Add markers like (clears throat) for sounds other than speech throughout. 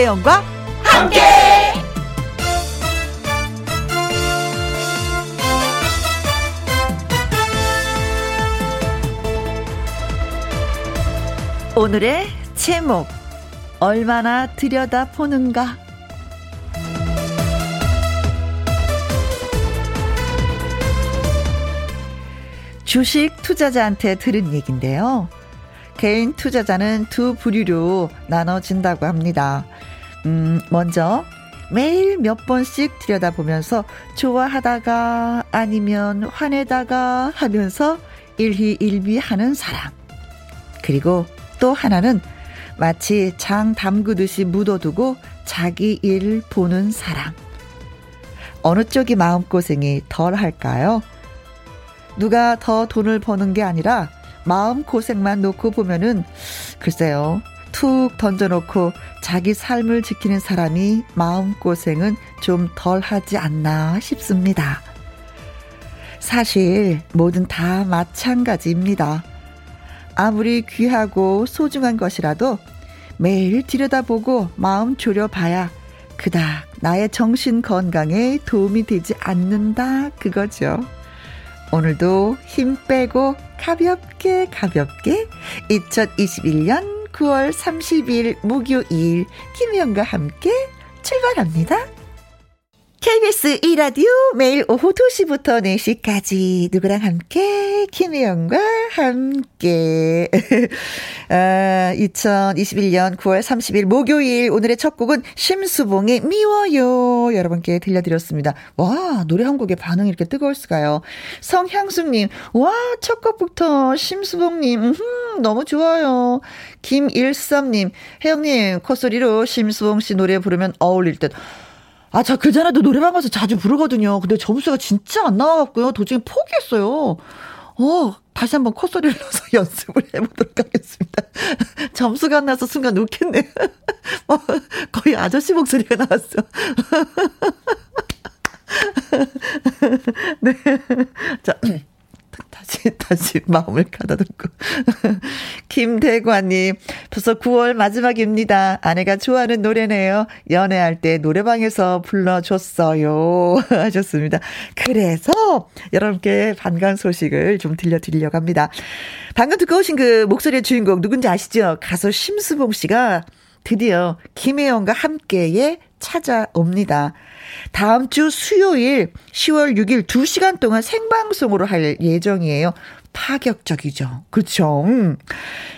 김혜영과 함께. 오늘의 제목 얼마나 들여다보는가 주식 투자자한테 들은 얘긴데요. 개인 투자자는 두 부류로 나눠진다고 합니다. 음, 먼저 매일 몇 번씩 들여다보면서 좋아하다가 아니면 화내다가 하면서 일희일비하는 사람. 그리고 또 하나는 마치 장 담그듯이 묻어두고 자기 일 보는 사람. 어느 쪽이 마음고생이 덜 할까요? 누가 더 돈을 버는 게 아니라 마음 고생만 놓고 보면은 글쎄요. 툭 던져놓고 자기 삶을 지키는 사람이 마음 고생은 좀 덜 하지 않나 싶습니다. 사실 뭐든 다 마찬가지입니다. 아무리 귀하고 소중한 것이라도 매일 들여다보고 마음 졸여봐야 그닥 나의 정신 건강에 도움이 되지 않는다 그거죠. 오늘도 힘 빼고 가볍게 가볍게 2021년 9월 30일 목요일 김희영과 함께 출발합니다. KBS 2라디오 매일 오후 2시부터 4시까지 누구랑 함께 김혜영과 함께 (laughs) 아, 2021년 9월 30일 목요일 오늘의 첫 곡은 심수봉의 미워요 여러분께 들려드렸습니다. 와 노래 한 곡에 반응이 이렇게 뜨거울 수가요. 성향숙님 와 첫 곡부터 심수봉님 음, 너무 좋아요. 김일섭님 혜영님 콧소리로 심수봉 씨 노래 부르면 어울릴 듯 아, 저 그 전에도 노래방 가서 자주 부르거든요. 근데 점수가 진짜 안 나와갖고요. 도중에 포기했어요. 어, 다시 한번 콧소리를 넣어서 (laughs) 연습을 해보도록 하겠습니다. (laughs) 점수가 안 나서 순간 웃겠네. 어, (laughs) 거의 아저씨 목소리가 나왔어. 네. 자. 다시, (laughs) 다시 마음을 가다듬고. (laughs) 김대관님, 벌써 9월 마지막입니다. 아내가 좋아하는 노래네요. 연애할 때 노래방에서 불러줬어요. (laughs) 하셨습니다. 그래서 여러분께 반가운 소식을 좀 들려드리려고 합니다. 방금 듣고 오신 그 목소리의 주인공 누군지 아시죠? 가수 심수봉 씨가 드디어 김혜영과 함께의 찾아옵니다. 다음 주 수요일 10월 6일 2시간 동안 생방송으로 할 예정이에요. 파격적이죠. 그렇죠. 음.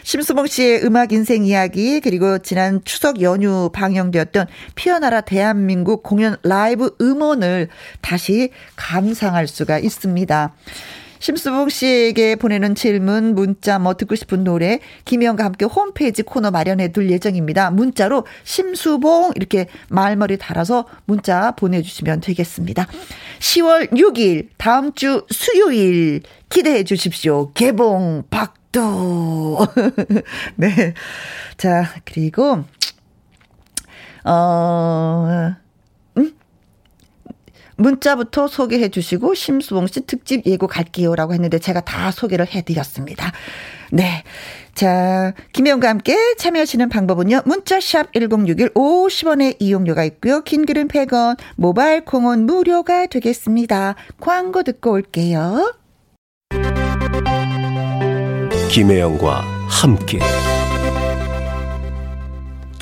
심수봉 씨의 음악 인생 이야기 그리고 지난 추석 연휴 방영되었던 피어나라 대한민국 공연 라이브 음원을 다시 감상할 수가 있습니다. 심수봉 씨에게 보내는 질문, 문자, 뭐 듣고 싶은 노래, 김희영과 함께 홈페이지 코너 마련해 둘 예정입니다. 문자로 심수봉 이렇게 말머리 달아서 문자 보내주시면 되겠습니다. 10월 6일, 다음 주 수요일 기대해 주십시오. 개봉 박도. (laughs) 네. 자, 그리고, 어, 문자부터 소개해 주시고 심수봉 씨 특집 예고 갈게요라고 했는데 제가 다 소개를 해 드렸습니다. 네. 자, 김혜영과 함께 참여하시는 방법은요. 문자샵 1061 50원의 이용료가 있고요. 긴 글은 100원, 모바일 콩은 무료가 되겠습니다. 광고 듣고 올게요. 김혜영과 함께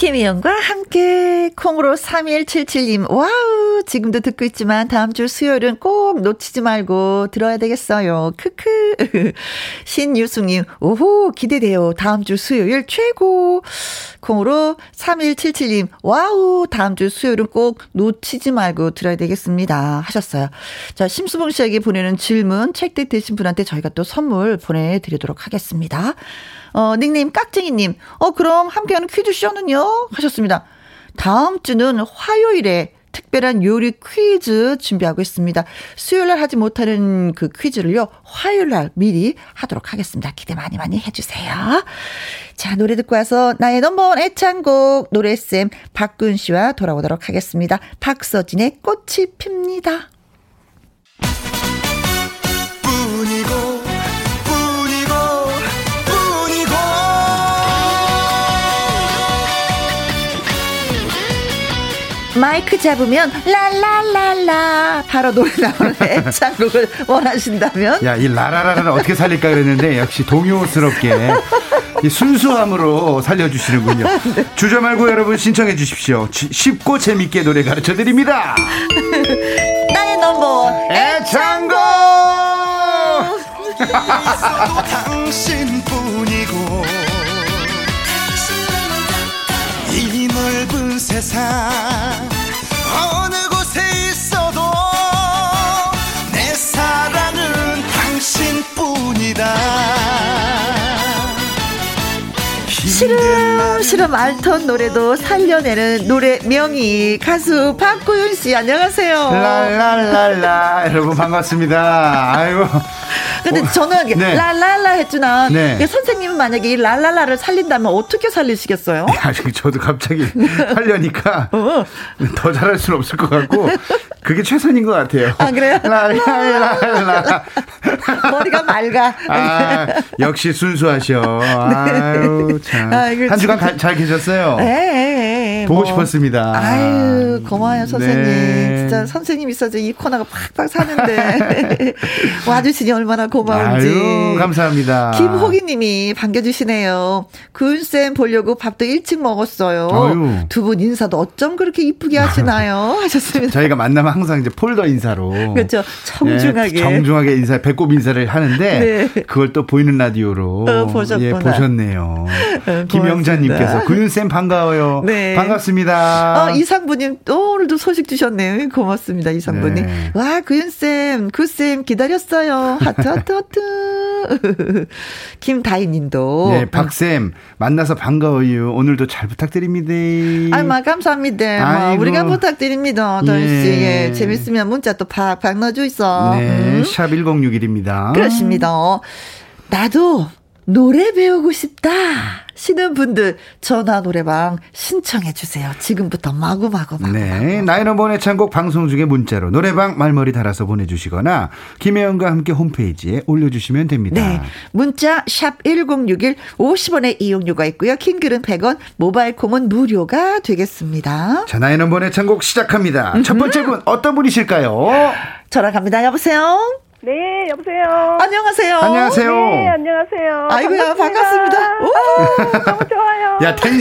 김혜영과 함께 콩으로 3177님 와우 지금도 듣고 있지만 다음 주 수요일은 꼭 놓치지 말고 들어야 되겠어요. 크크 (laughs) 신유숙님 오호 기대돼요. 다음 주 수요일 최고 콩으로 3177님 와우 다음 주 수요일은 꼭 놓치지 말고 들어야 되겠습니다 하셨어요. 자 심수봉 씨에게 보내는 질문 책득 되신 분한테 저희가 또 선물 보내드리도록 하겠습니다. 어, 닉네임 깍쟁이님, 어, 그럼 함께하는 퀴즈쇼는요? 하셨습니다. 다음 주는 화요일에 특별한 요리 퀴즈 준비하고 있습니다. 수요일 날 하지 못하는 그 퀴즈를요, 화요일 날 미리 하도록 하겠습니다. 기대 많이 많이 해주세요. 자, 노래 듣고 와서 나의 넘버원 애창곡 노래쌤 박군 씨와 돌아오도록 하겠습니다. 박서진의 꽃이 핍니다. 마이크 잡으면 라라라라 바로 노래 나오는 (laughs) 애창곡을 원하신다면 야이 라라라를 어떻게 살릴까 그랬는데 역시 동요스럽게 이 순수함으로 살려주시는군요. (laughs) 주저 말고 여러분 신청해 주십시오. 쉽고 재밌게 노래 가르쳐 드립니다. (laughs) 나의 넘버 애창곡. 세상. 어느 곳에 있어도 내 사랑은 당신뿐이다 시름시름 앓던 노래도 살려내는 노래 명의 가수 박구윤 씨 안녕하세요. 랄랄랄라 여러분 반갑습니다. 아이고 근데 저는 네. 랄랄라 했지만 네. 선생님은 만약에 이 랄랄라를 살린다면 어떻게 살리시겠어요? (laughs) 아직 저도 갑자기 하려니까 어. 더 잘할 수는 없을 것 같고 그게 최선인 것 같아요. 아 그래요? 랄랄랄라 (laughs) 머리가 맑아. 아, 역시 순수하셔. (laughs) 네. 아유 참. 아, 한 주간 가, 잘 계셨어요? 네. 네 보고 뭐. 싶었습니다. 아유 고마워요 선생님. 네. 진짜 선생님 있어서 이 코너가 팍팍 사는데 (laughs) 와주시니 얼마나 고마운지. 아유, 감사합니다. 김호기 님이 반겨주시네요. 구윤쌤 보려고 밥도 일찍 먹었어요. 두 분 인사도 어쩜 그렇게 이쁘게 하시나요? (laughs) 하셨습니다. 저희가 만나면 항상 이제 폴더 인사로. 그렇죠. 정중하게. 네, 정중하게 인사, 배꼽 인사를 하는데 네. 그걸 또 보이는 라디오로 어, 보셨구나. 예, 보셨네요. 어, 김영자님께서 구윤쌤 반가워요. (laughs) 네. 반갑습니다. 어, 이상부님 또 오늘도 소식 주셨네요. 고맙습니다. 이상부님. 네. 와, 구윤쌤, 구쌤 기다렸어요. 하트, 하트, 하트. (laughs) 김다희님도. 네, 박쌤 만나서 반가워요. 오늘도 잘 부탁드립니다. 아마 감사합니다. 뭐, 우리가 부탁드립니다. 더 예. 예. 재밌으면 문자 또 팍팍 넣어주 있어. 네, 음. 샵 1061입니다. 그렇습니다. 나도 노래 배우고 싶다. 시는 분들 전화 노래방 신청해 주세요. 지금부터 마구마구 마구. 네. 나인원번의 창곡 방송 중에 문자로 노래방 말머리 달아서 보내주시거나 김혜영과 함께 홈페이지에 올려주시면 됩니다. 네. 문자 샵 1061 50원의 이용료가 있고요. 킹글은 100원 모바일 콩은 무료가 되겠습니다. 자 나인원번의 창곡 시작합니다. 첫 번째 분 어떤 분이실까요? 전화 갑니다. 여보세요. 네, 여보세요. 안녕하세요. 안녕하세요. 네, 안녕하세요. 아이고야, 반갑습니다. 반갑습니다. 오, 너무 좋아요. 야, 텐,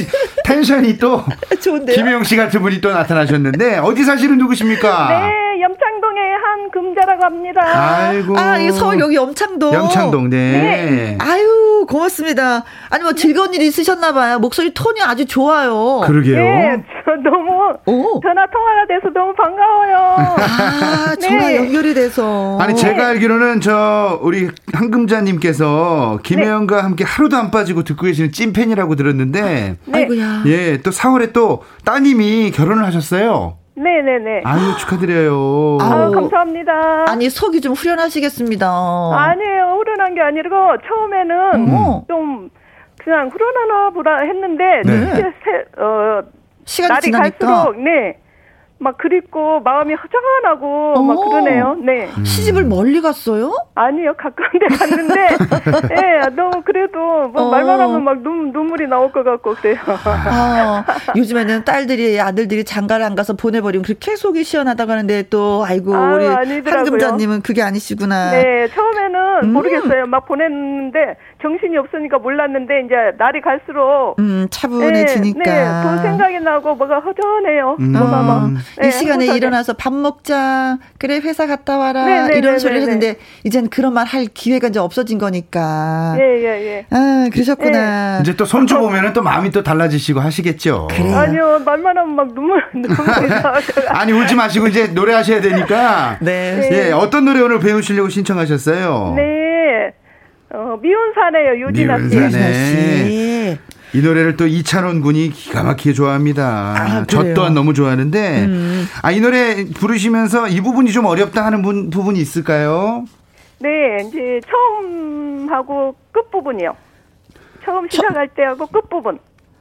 텐션이 또. (laughs) 좋은데요? 김혜영 씨 같은 분이 또 나타나셨는데, 어디 사시는 누구십니까? 네, 염창 동의 한 금자라고 합니다. 아이고. 아, 이 서울 여기 염창동. 염창동, 네. 네. 아유, 고맙습니다. 아니, 뭐 즐거운 일 있으셨나봐요. 목소리 톤이 아주 좋아요. 그러게요. 네, 저 너무 오. 전화 통화가 돼서 너무 반가워요. 아, 전화 네. 연결이 돼서. 아니, 제가 알기로는 저, 우리 한금자님께서 김혜영과 네. 함께 하루도 안 빠지고 듣고 계시는 찐팬이라고 들었는데. 네. 아이고야. 예, 또 4월에 또 따님이 결혼을 하셨어요. 네네네. 아유, 축하드려요. 아유, 감사합니다. 아니, 속이 좀 후련하시겠습니다. 아니에요. 후련한 게 아니고, 처음에는 음. 좀, 그냥 후련하나 보라 했는데, 네. 세, 어, 시간이 날이 지나니까. 갈수록, 네. 막 그립고 마음이 허전하고 오. 막 그러네요. 네. 음. 시집을 멀리 갔어요? 아니요 가까운데 갔는데 예 (laughs) 너무 그래도 뭐 어. 말만 하면 막 눈, 눈물이 나올 것 같고 그래요. 아, 요즘에는 딸들이 아들들이 장가를 안 가서 보내버리면 그렇게 속이 시원하다고 하는데 또 아이고 아, 우리 한금자님은 그게 아니시구나. 네 처음에는 음. 모르겠어요. 막 보냈는데 정신이 없으니까 몰랐는데 이제 날이 갈수록 음 차분해지니까 네, 네, 돈 생각이 나고 뭐가 허전해요. 음. 뭐가 네, 이 시간에. 일어나서 밥 먹자. 그래 회사 갔다 와라. 네네, 네, 이런 네네, 소리를. 했는데 이젠 그런 말 할 기회가 이제 없어진 거니까. 예, 예, 예. 아, 그러셨구나. 예. 이제 또 손주 보면은 또 마음이 또 달라지시고 하시겠죠. 그래요. 아니요. 말만 하면 막 눈물 (laughs) 눈물이 (laughs) 아니 울지 마시고 이제 노래하셔야 되니까. (laughs) 네. 예, 어떤 노래 오늘 배우시려고 신청하셨어요? 네. 어, 미운 사내요. 유진아 씨. 미운 사내. 이 노래를 또 이찬원 군이 기가 막히게 좋아합니다. 아, 저 또한 너무 좋아하는데, 음. 아, 이 노래 부르시면서 이 부분이 좀 어렵다 하는 분, 부분이 있을까요? 네, 이제 처음 하고 끝 부분이요. 처음 시작할 때 하고 끝 부분.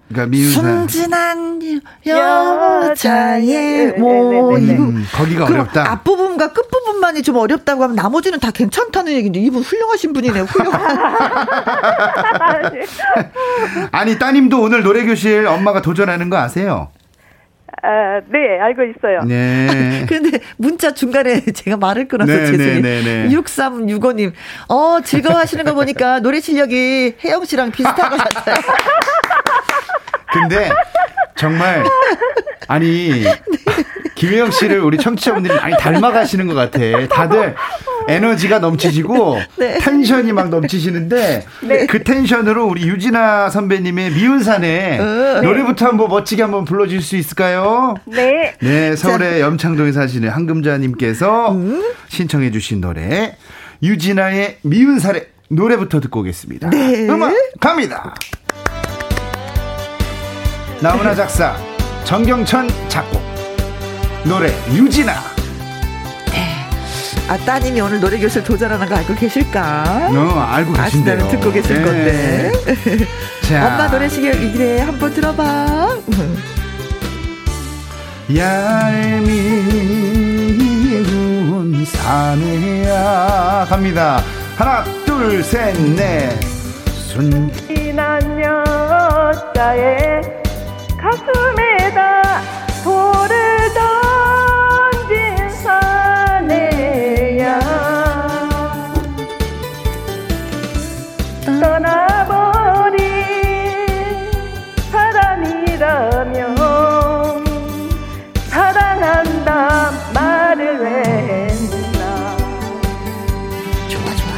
그러니까 미운사. 순진한 여자의 뭐 음, 거기가 어렵다. 앞부분과 끝부분만이 좀 어렵다고 하면 나머지는 다 괜찮다는 얘기인데 이분 훌륭하신 분이네요. 훌륭한. (laughs) 아니 따님도 오늘 노래 교실 엄마가 도전하는 거 아세요? 아, 네, 알고 있어요. 네. (laughs) 그런데 문자 중간에 (laughs) 제가 말을 끊어서 네, 죄송해요. 네, 네, 6365님, 어, 즐거워하시는 거 보니까 노래 실력이 혜영 씨랑 비슷한 것 같아요. 근데 정말 아니 김혜영 씨를 우리 청취자분들이 많이 닮아가시는 것 같아. 다들 에너지가 넘치시고 네. 텐션이 막 넘치시는데 네. 그 텐션으로 우리 유진아 선배님의 미운 산에 어, 노래부터 한번 멋지게 한번 불러줄 수 있을까요? 네. 네, 서울의 염창동에 사시는 한금자님께서 음? 신청해주신 노래 유진아의 미운 산에 노래부터 듣고 오겠습니다. 네. 음악 갑니다. 나훈아 작사, 정경천 작곡, 노래 유진아. 네. 아 따님이 오늘 노래 교실 도전하는 거 알고 계실까? 어, 알고 계신대요. 아시다면 듣고 계실 네. 건데. (laughs) 자. 엄마 노래 시계 이래 한번 들어봐. (laughs) 얄미운 사내야 갑니다. 하나 둘 셋 넷. 순진한 여자의 가슴에다 돌을 던진 사내야. 떠나버린 사람이라면 사랑한다 말을 했나. 좋아 좋아.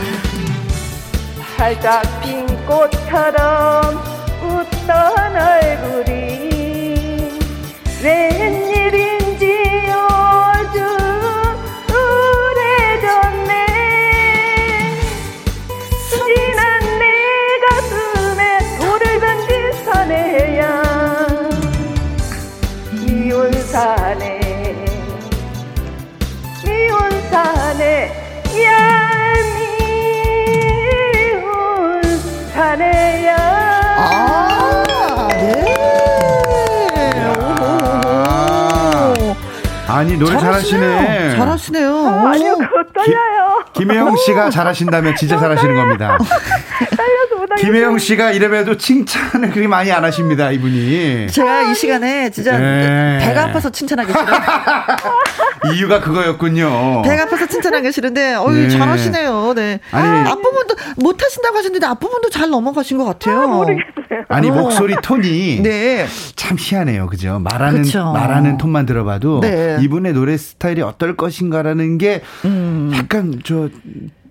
살짝 핀 꽃처럼 웃던 얼굴이 미운 사내 미운 사내 얄미운 사내야 아, 네. 아니 노래 잘하시네. 잘하시네요. 잘하시네요. 아, 아니요, 그거 떨려요. 김혜영 씨가 잘하신다면 진짜 잘하시는 겁니다. 못하겠어요. 김혜영 씨가 이래봬도 칭찬을 그렇게 많이 안 하십니다, 이분이. 제가 이 시간에 진짜 네. 배가 아파서 칭찬하기 싫어요. (laughs) 이유가 그거였군요. 배가 아파서 칭찬하기 싫은데, 어이, 네. 잘하시네요. 네. 아니, 아, 앞부분도 못 하신다고 하셨는데, 앞부분도 잘 넘어가신 것 같아요. 아, 모르겠어요. 아니, 어. 목소리 톤이. 네. 참 희한해요. 그죠? 말하는, 그쵸. 말하는 톤만 들어봐도. 네. 이분의 노래 스타일이 어떨 것인가라는 게 음. 약간 저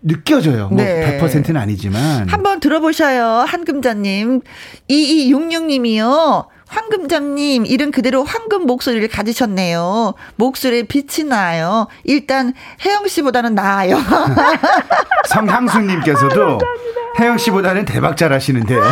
느껴져요. 뭐 네. 100%는 아니지만. 한번 들어보셔요. 한금자님. 2266님이요. 황금장님, 이름 그대로 황금 목소리를 가지셨네요. 목소리에 빛이 나요. 일단, 혜영 씨보다는 나아요. (laughs) 성향수님께서도 혜영 씨보다는 대박 잘 하시는데요.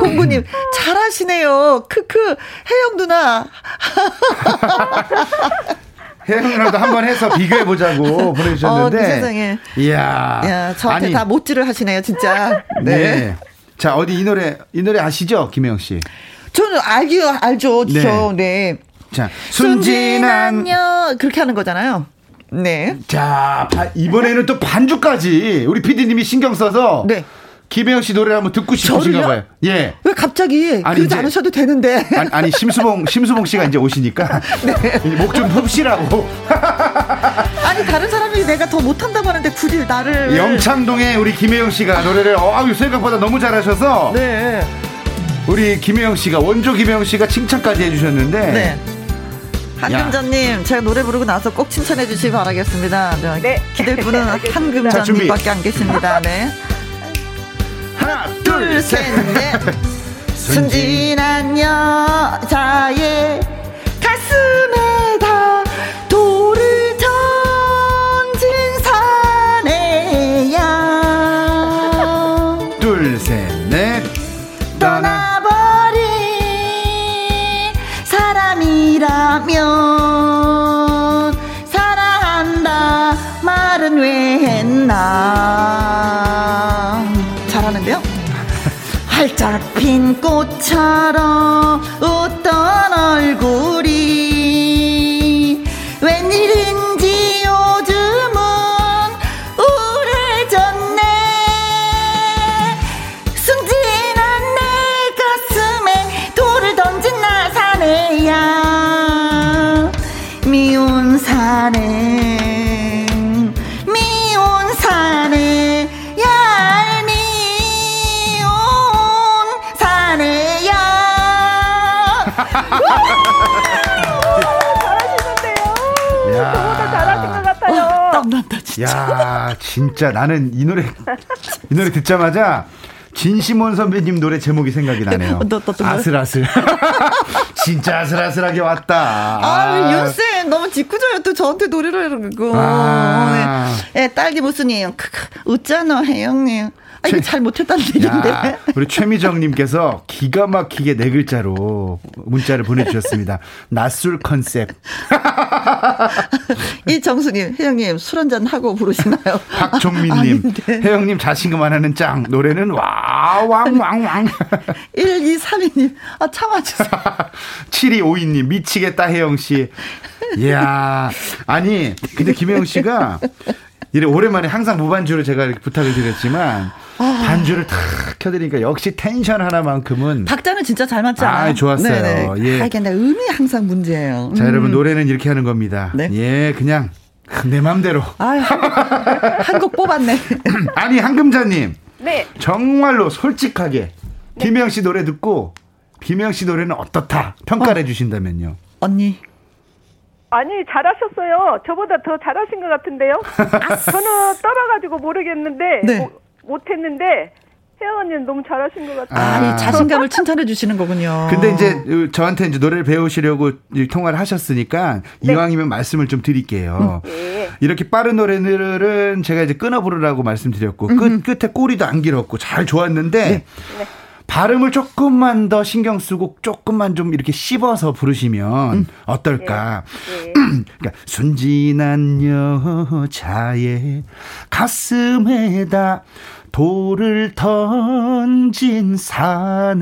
8609님, (laughs) 잘하시네요. 크크, 혜영 누나. (laughs) 누나도 한번 해서 비교해 보자고 (laughs) 보내주셨는데. 어, 그 세상에. 이야. 야, 저한테 아니, 다 못질을 하시네요, 진짜. 네. (laughs) 네. 자, 어디 이 노래, 이 노래 아시죠? 김혜영 씨. 저는 알기요, 알죠. 네. 저, 네. 자, 순진한. 여 그렇게 하는 거잖아요. 네. 자, 이번에는 또 반주까지 우리 피디님이 신경 써서. 네. 김혜영 씨 노래 한번 듣고 싶으신가 봐요. 예. 왜 갑자기 아니, 그러지 않으셔도 되는데. 아니, 아니, 심수봉 심수봉 씨가 이제 오시니까 (laughs) 네. 목좀 푹시라고. (laughs) 아니 다른 사람이 내가 더 못한다고 하는데 굳이 나를. 영창동에 우리 김혜영 씨가 노래를 어, 생각보다 너무 잘하셔서. 네. 우리 김혜영 씨가 원조 김혜영 씨가 칭찬까지 해주셨는데. 네. 한금자님, 제가 노래 부르고 나서 꼭 칭찬해 주시기 바라겠습니다. 네. 기댈 분은 (laughs) 한금자님밖에 안 계십니다. 네. 하나, (laughs) (laughs) 둘, 셋, 넷. 순진한 여자의 가슴에다 돌을 던진 사내야. 둘, 셋, 넷. 떠나버린 사람이라면 꽃처럼 야, 진짜 나는 이 노래 이 노래 듣자마자 진시몬 선배님 노래 제목이 생각이 나네요. 너, 너, 너, 아슬아슬. (laughs) 진짜 아슬아슬하게 왔다. 아, 아. 윤쌤 너무 짓궂어요. 또 저한테 노래를 해고 아. 네. 네, 딸기 무슨 이에요. 웃잖아, 혜영님. 아, 이거 잘 못했다는 얘기인데. 우리 최미정님께서 기가 막히게 네 글자로 문자를 보내주셨습니다. 낯술 컨셉. (laughs) 이정수님, 혜영님, 술 한잔 하고 부르시나요? (laughs) 박종민님, 혜영님 자신감 하나는 짱. 노래는 와왕왕왕. 1232님, 아, 참아주세요. (laughs) 7252님, 미치겠다, 혜영씨. 이야. 아니, 근데 김혜영 씨가 이래 오랜만에 항상 무반주를 제가 이렇게 부탁을 드렸지만 아. 반주를 탁 켜드리니까 역시 텐션 하나만큼은 박자는 진짜 잘 맞지 않아요? 아, 좋았어요. 네네. 예. 아, 근데 음이 항상 문제예요. 자, 음. 여러분 노래는 이렇게 하는 겁니다. 네. 예, 그냥 내 맘대로. 한곡 뽑았네. (laughs) 아니 한금자님. 네. 정말로 솔직하게 네. 김영 씨 노래 듣고 김영 씨 노래는 어떻다 평가를 어. 해주신다면요. 언니. 아니 잘하셨어요. 저보다 더 잘하신 것 같은데요. (laughs) 저는 떨어가지고 모르겠는데 네. 뭐, 못했는데 혜영 언니는 너무 잘하신 것 같아요. 아, 이 (laughs) 자신감을 칭찬해 주시는 거군요. 근데 이제 저한테 이제 노래를 배우시려고 통화를 하셨으니까 네. 이왕이면 말씀을 좀 드릴게요. 음. 네. 이렇게 빠른 노래들은 제가 이제 끊어 부르라고 말씀드렸고 끝 끝에 꼬리도 안 길었고 잘 좋았는데 네. 네. 발음을 조금만 더 신경 쓰고 조금만 좀 이렇게 씹어서 부르시면 음. 어떨까? 네. 네. 그러니까 순진한 여자의 가슴에다 돌을 던진 사내야.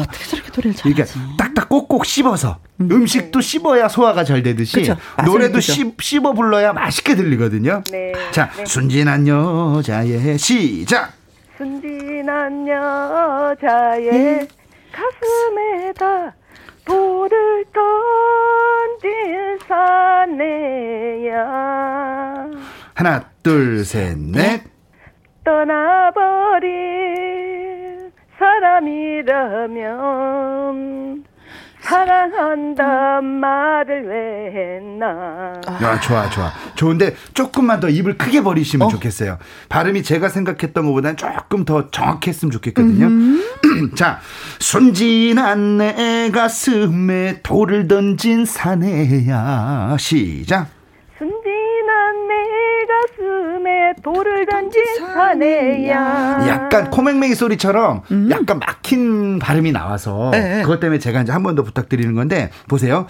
어떻게 저렇게 노래를 잘하지? 그러니까 딱딱 꼭꼭 씹어서 음. 식도 씹어야 소화가 잘 되듯이 그쵸, 노래도 씹, 씹어 불러야 맛있게 들리거든요. 네. 자, 네. 순진한 여자의 시작. 순진한 여자의 네. 가슴에다 돌을 던진 사내야. 하나 둘 셋 넷. 떠나버린 사람이라면 사랑한단 말을 왜 했나. 아, 좋아, 좋아. 좋은데 조금만 더 입을 크게 벌이시면 어? 좋겠어요. 발음이 제가 생각했던 것보다는 조금 더 정확했으면 좋겠거든요. (clears throat) 자, 순진한 내 가슴에 돌을 던진 사내야. 시작. 순진한 내 가슴에 돌을 던진 사내야. 약간 코맹맹이 소리처럼 음. 약간 막힌 발음이 나와서 네. 그것 때문에 제가 이제 한 번 더 부탁드리는 건데 보세요.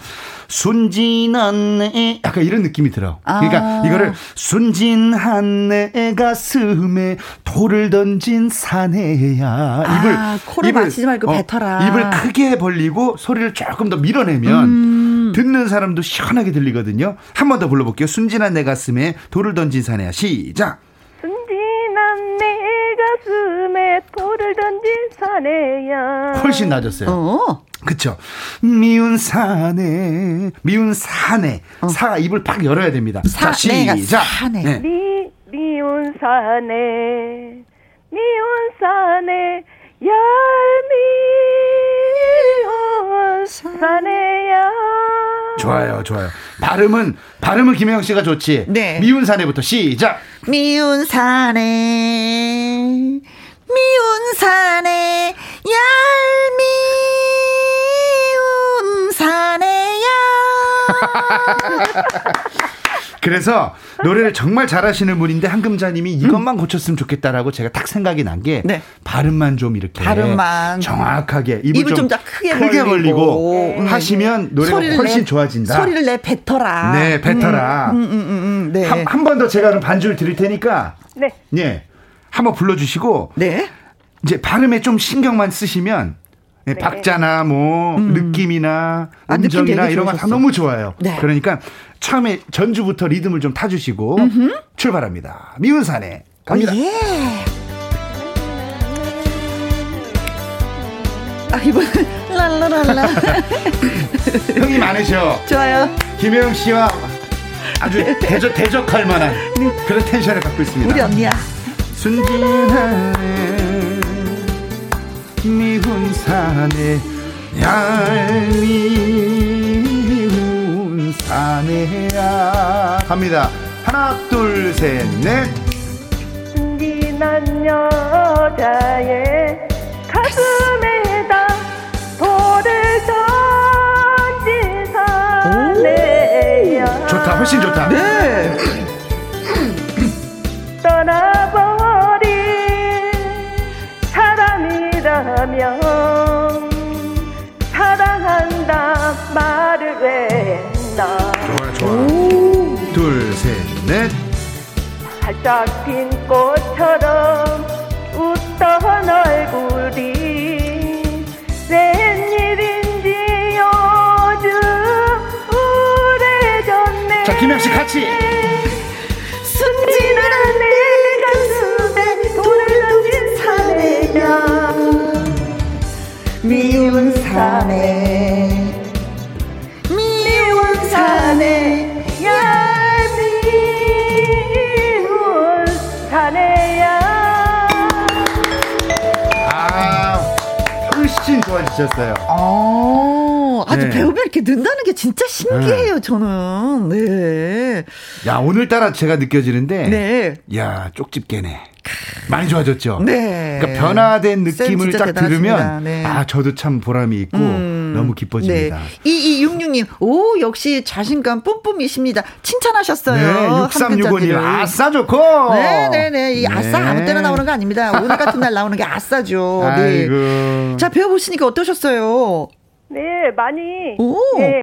순진한 내 약간 이런 느낌이 들어. 그러니까 아. 이거를 순진한 내 가슴에 돌을 던진 사내야. 아, 입을 코를 입을 마시지 말고 어, 뱉어라. 입을 크게 벌리고 소리를 조금 더 밀어내면 음. 듣는 사람도 시원하게 들리거든요. 한 번 더 불러볼게요. 순진한 내 가슴에 돌을 던진 사내야. 시작. 순진한 내 가슴에 돌을 던진 사내야. 훨씬 낮았어요. 어. 그쵸. 미운 사내, 미운 사내. 어. 사 입을 팍 열어야 됩니다. 사, 자, 시작. 사내. 네. 미, 미운 사내, 미운 사내, 얄미운 사내야. 좋아요, 좋아요. 발음은 발음은 김혜영 씨가 좋지. 네. 미운 사내부터 시작. 미운 사내, 미운 사내, 얄미운 사내야. (laughs) 그래서 노래를 정말 잘하시는 분인데 한금자님이 이것만 고쳤으면 좋겠다라고 제가 딱 생각이 난게 네. 발음만 좀 이렇게 발음만 정확하게 입을, 입을 좀, 좀 크게, 크게 벌리고, 벌리고 음, 하시면 노래가 훨씬 내, 좋아진다. 소리를 내 뱉어라. 네, 뱉어라. 음, 음, 음, 음 네. 한번 더 제가 반주를 드릴 테니까 네, 네, 한번 불러주시고 네. 이제 발음에 좀 신경만 쓰시면 네, 네. 박자나 뭐 음. 느낌이나 아, 음정이나 이런 거 다 너무 좋아요. 네. 그러니까 처음에 전주부터 리듬을 좀 타주시고 음흠. 출발합니다. 미운 사내 갑니다. 오, 예. 아 이번 랄라랄라 (laughs) 흥이 많으셔. 좋아요. 김혜영 씨와 아주 대적 대적할 만한 네. 그런 텐션을 갖고 있습니다. 우리 언니야. 순진한 미운 사내 얄미 운 사내야 합니다. 하나 둘 셋 넷. 순진한 여자의 가슴에다 돌을 던진 사내야 좋다 훨씬 좋다. 네. 떠나버린 사람이라면 사랑한다 말을 왜 좋아. 둘 셋 넷. 활짝 핀 꽃처럼 웃던 얼굴이 웬일인지 요즘 우울해졌네 자 김영 씨 같이. 순진한 내 가슴에 돌을 던진 사내야 미운 사내 좋아지셨어요. 어, 아주 네. 배우면 이렇게 는다는 게 진짜 신기해요, 저는. 네. 야 오늘따라 제가 느껴지는데. 네. 야 쪽집게네. 많이 좋아졌죠. 네. 그러니까 변화된 쌤 느낌을 딱 대단하십니다. 들으면 네. 아 저도 참 보람이 있고 너무 기뻐집니다. 네. 2266님, 오, 역시 자신감 뿜뿜이십니다. 칭찬하셨어요. 네, 6365님 한편짜리를. 아싸 좋고. 네네네. 이 아싸 네. 아무 때나 나오는 거 아닙니다. 오늘 같은 날 나오는 게 아싸죠. 아이고. 네. 자, 배워보시니까 어떠셨어요? 네 많이 오. 네,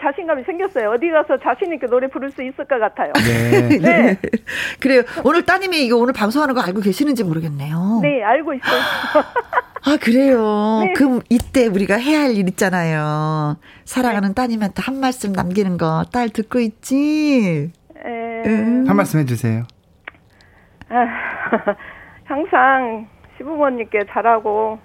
자신감이 생겼어요 어디 가서 자신 있게 노래 부를 수 있을 것 같아요 네. (laughs) 네, (laughs) 그래요. 오늘 따님이 이거 오늘 방송하는 거 알고 계시는지 모르겠네요. 네 알고 있어요 (laughs) 아, 그래요. 네. 그럼 이때 우리가 해야 할 일 있잖아요. 사랑하는 따님한테 한 말씀 남기는 거 딸 듣고 있지? 에, 음. 한 말씀 해주세요. 아, 항상 시부모님께 잘하고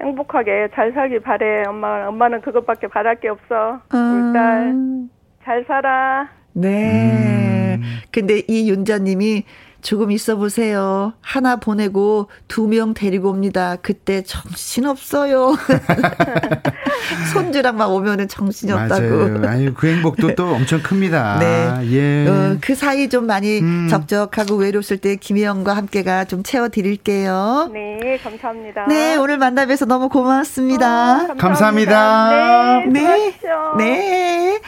행복하게 잘 살길 바래. 엄마, 엄마는 그것밖에 바랄 게 없어. 우리 딸, 음. 잘 살아. 네. 음. 근데 이 윤자님이 조금 있어 보세요. 하나 보내고 두 명 데리고 옵니다. 그때 정신 없어요. (laughs) 손주랑 막 오면은 정신이 없다고. 아유 그 행복도 또 (laughs) 엄청 큽니다. 네. 예. 어, 그 사이 좀 많이 음. 적적하고 외로웠을 때 김혜영과 함께가 좀 채워 드릴게요. 네, 감사합니다. 네, 오늘 만나 뵈서 너무 고맙습니다. 어, 감사합니다. 네, 네. 수고하십시오. 네.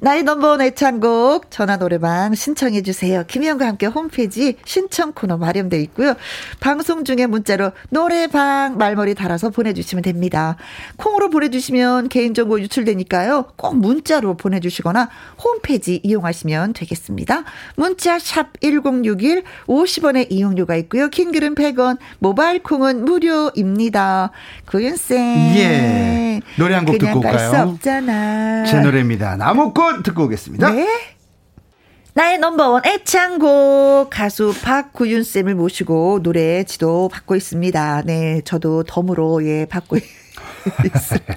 나의 넘버원 애창곡 전화 노래방 신청해 주세요. 김희영과 함께 홈페이지 신청 코너 마련돼 있고요. 방송 중에 문자로 노래방 말머리 달아서 보내주시면 됩니다. 콩으로 보내주시면 개인정보 유출되니까요. 꼭 문자로 보내주시거나 홈페이지 이용하시면 되겠습니다. 문자 샵 1061 50원의 이용료가 있고요. 킹글은 100원, 모바일 콩은 무료입니다. 구윤쌤. 예. 노래 한곡 그냥 듣고 올까요? 없잖아. 제 노래입니다. 나무꽃 듣고 오겠습니다. 네. 나의 넘버원 애창곡 가수 박구윤 쌤을 모시고 노래 지도 받고 있습니다. 네, 저도 덤으로 예 받고 (laughs) 있습니다.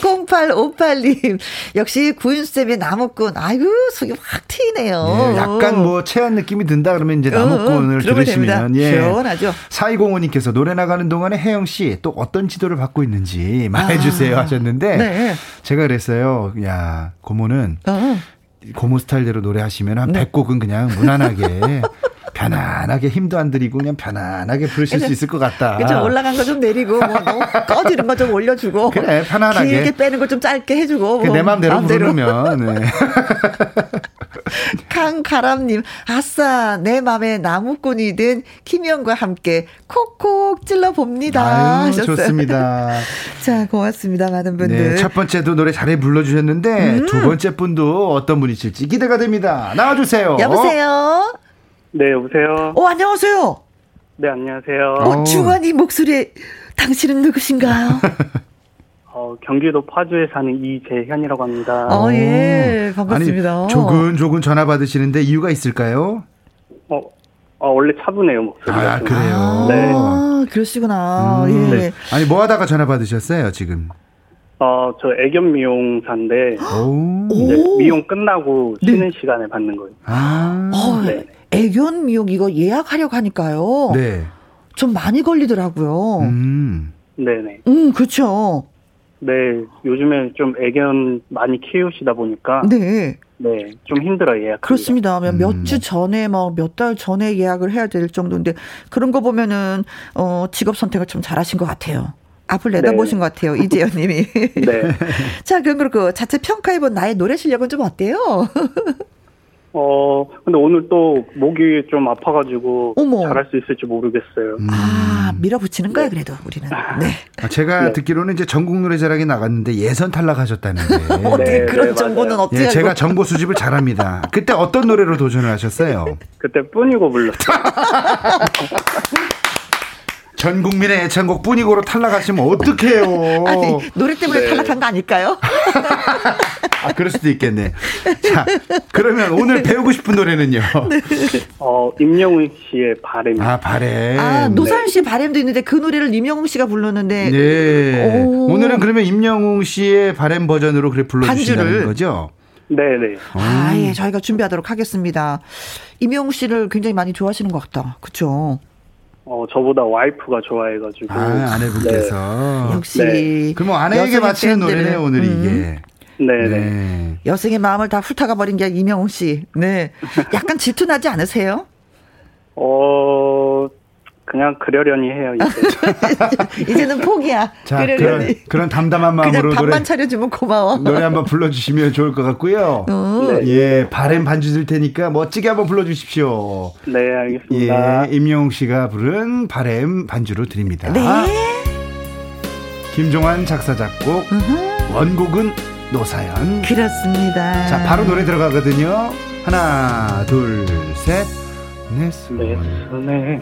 0858님 역시 구윤 쌤의 나무꾼 아이고 속이 확 트이네요. 예, 약간 뭐 체한 느낌이 든다 그러면 이제 나무꾼을 어, 들으면 들으시면 됩니다. 예. 시원하죠. 사이공호님께서 노래 나가는 동안에 혜영 씨 또 어떤 지도를 받고 있는지 말해주세요 아, 하셨는데 네. 제가 그랬어요. 야 고모는 어. 고모 스타일대로 노래하시면 한 네. 100곡은 그냥 무난하게 (laughs) 편안하게 힘도 안 들이고 그냥 편안하게 부르실 수 있을 것 같다. 그죠 올라간 거 좀 내리고 뭐 너무 꺼지는 거 좀 올려주고 그래, 편안하게. 길게 빼는 거 좀 짧게 해주고 그뭐내 마음대로 마음대로. 부르면 네. (laughs) (laughs) 강가람님, 아싸, 내 맘에 나무꾼이 된 김영과 함께 콕콕 찔러봅니다. 아유, 하셨어요. 좋습니다. (laughs) 자, 고맙습니다, 많은 분들. 네, 첫 번째도 노래 잘해 불러주셨는데 두 번째 분도 어떤 분이실지 기대가 됩니다. 나와주세요. 여보세요? 네, 여보세요. 어, 안녕하세요. 네, 안녕하세요. 어. 중환이 목소리, 당신은 누구신가요? (laughs) 어, 경기도 파주에 사는 이재현이라고 합니다. 어, 예, 반갑습니다. 아니, 조근조근 전화 받으시는데 이유가 있을까요? 어, 어, 원래 차분해요, 목소리가. 아, 좀. 그래요? 네. 아, 그러시구나. 음, 예. 네. 아니, 뭐 하다가 전화 받으셨어요, 지금? 어, 저 애견 미용사인데, 오. 미용 끝나고 네. 쉬는 시간에 받는 거예요. 아. 어, 네. 애견 미용 이거 예약하려고 하니까요. 네. 좀 많이 걸리더라고요. 음, 음. 네네. 그렇죠. 네, 요즘에 좀 애견 많이 키우시다 보니까. 네. 네, 좀 힘들어요, 예약. 그렇습니다. 음. 몇주 전에, 뭐, 몇 달 전에 예약을 해야 될 정도인데, 그런 거 보면은, 어, 직업 선택을 좀 잘하신 것 같아요. 앞을 내다보신 네. 것 같아요, 이재현 님이. (laughs) 네. (laughs) 자, 그럼 그리고 자체 평가해본 나의 노래 실력은 좀 어때요? (laughs) 어, 근데 오늘 또 목이 좀 아파가지고 어머. 잘할 수 있을지 모르겠어요. 음. 아, 밀어붙이는 거야, 네. 그래도 우리는. 네. 아, 제가 네. 듣기로는 이제 전국 노래자랑에 나갔는데 예선 탈락하셨다는데. (laughs) 어, 네, 그런 네, 정보는 없지. 예, 제가 정보 수집을 잘합니다. 그때 어떤 노래로 도전을 하셨어요? (laughs) 그때 뿐이고 불렀어요. (laughs) 전 국민의 애창곡 뿐이고로 탈락하시면 어떡해요. (laughs) 아니, 노래 때문에 네. 탈락한 거 아닐까요? (laughs) 아, 그럴 수도 있겠네. 자, 그러면 오늘 배우고 싶은 노래는요? 네. 어, 임영웅 씨의 바램. 아, 바램. 아, 노사연 씨 바램도 있는데 그 노래를 임영웅 씨가 불렀는데. 네. 오. 늘은 그러면 임영웅 씨의 바램 버전으로 그래 불러주시는 거죠? 네네. 아, 예, 저희가 준비하도록 하겠습니다. 임영웅 씨를 굉장히 많이 좋아하시는 것 같다. 그쵸? 어, 저보다 와이프가 좋아해가지고. 아, 아내분께서. 네. 역시. 네. 그럼 뭐 아내에게 맞히는 노래네요, 오늘 음. 이게. 네네. 네. 여성의 마음을 다 훑어가 버린 게 이명웅 씨. 네. (laughs) 약간 질투나지 않으세요? 어, 그냥 그려려니 해요, (laughs) 이제. 이제는 포기야. 자, 그러려니. 그런, 그런 담담한 마음으로 그냥 밥만 노래, 차려주면 고마워. 노래 한번 불러주시면 좋을 것 같고요. 네. 예, 바램 반주 들 테니까 멋지게 한번 불러주십시오. 네, 알겠습니다. 예, 임영웅 씨가 부른 바램 반주로 드립니다. 네. 김종환 작사 작곡, 원곡은 노사연. 그렇습니다. 자, 바로 노래 들어가거든요. 하나, 둘, 셋. 내 손에, 내 손에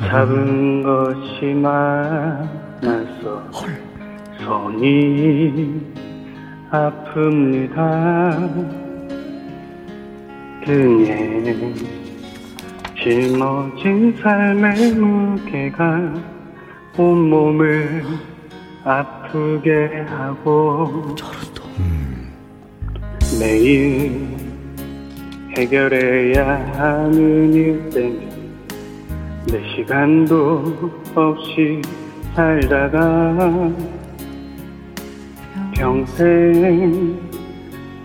잡은 것이 많아서 손이 아픕니다. 등에 짊어진 삶의 무게가 온몸을 아프게 하고 매일 해결해야 하는 일 때문에 내 시간도 없이 살다가 평생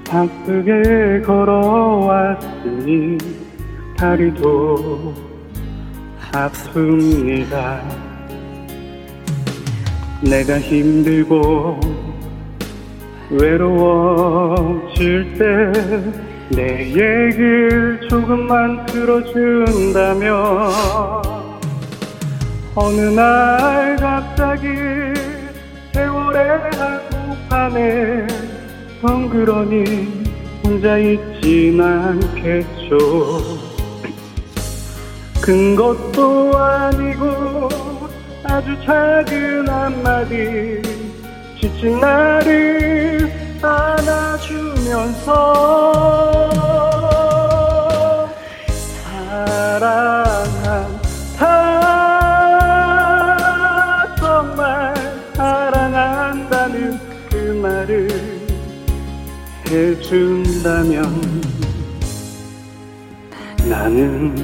바쁘게 걸어왔으니 다리도 아픕니다. 내가 힘들고 외로워질 때 내 얘길 조금만 들어준다면 어느 날 갑자기 세월의 한복판에 덩그러니 혼자 있진 않겠죠. 큰 것도 아니고 아주 작은 한마디 지친 나를 안아주면서 사랑 해준다면 나는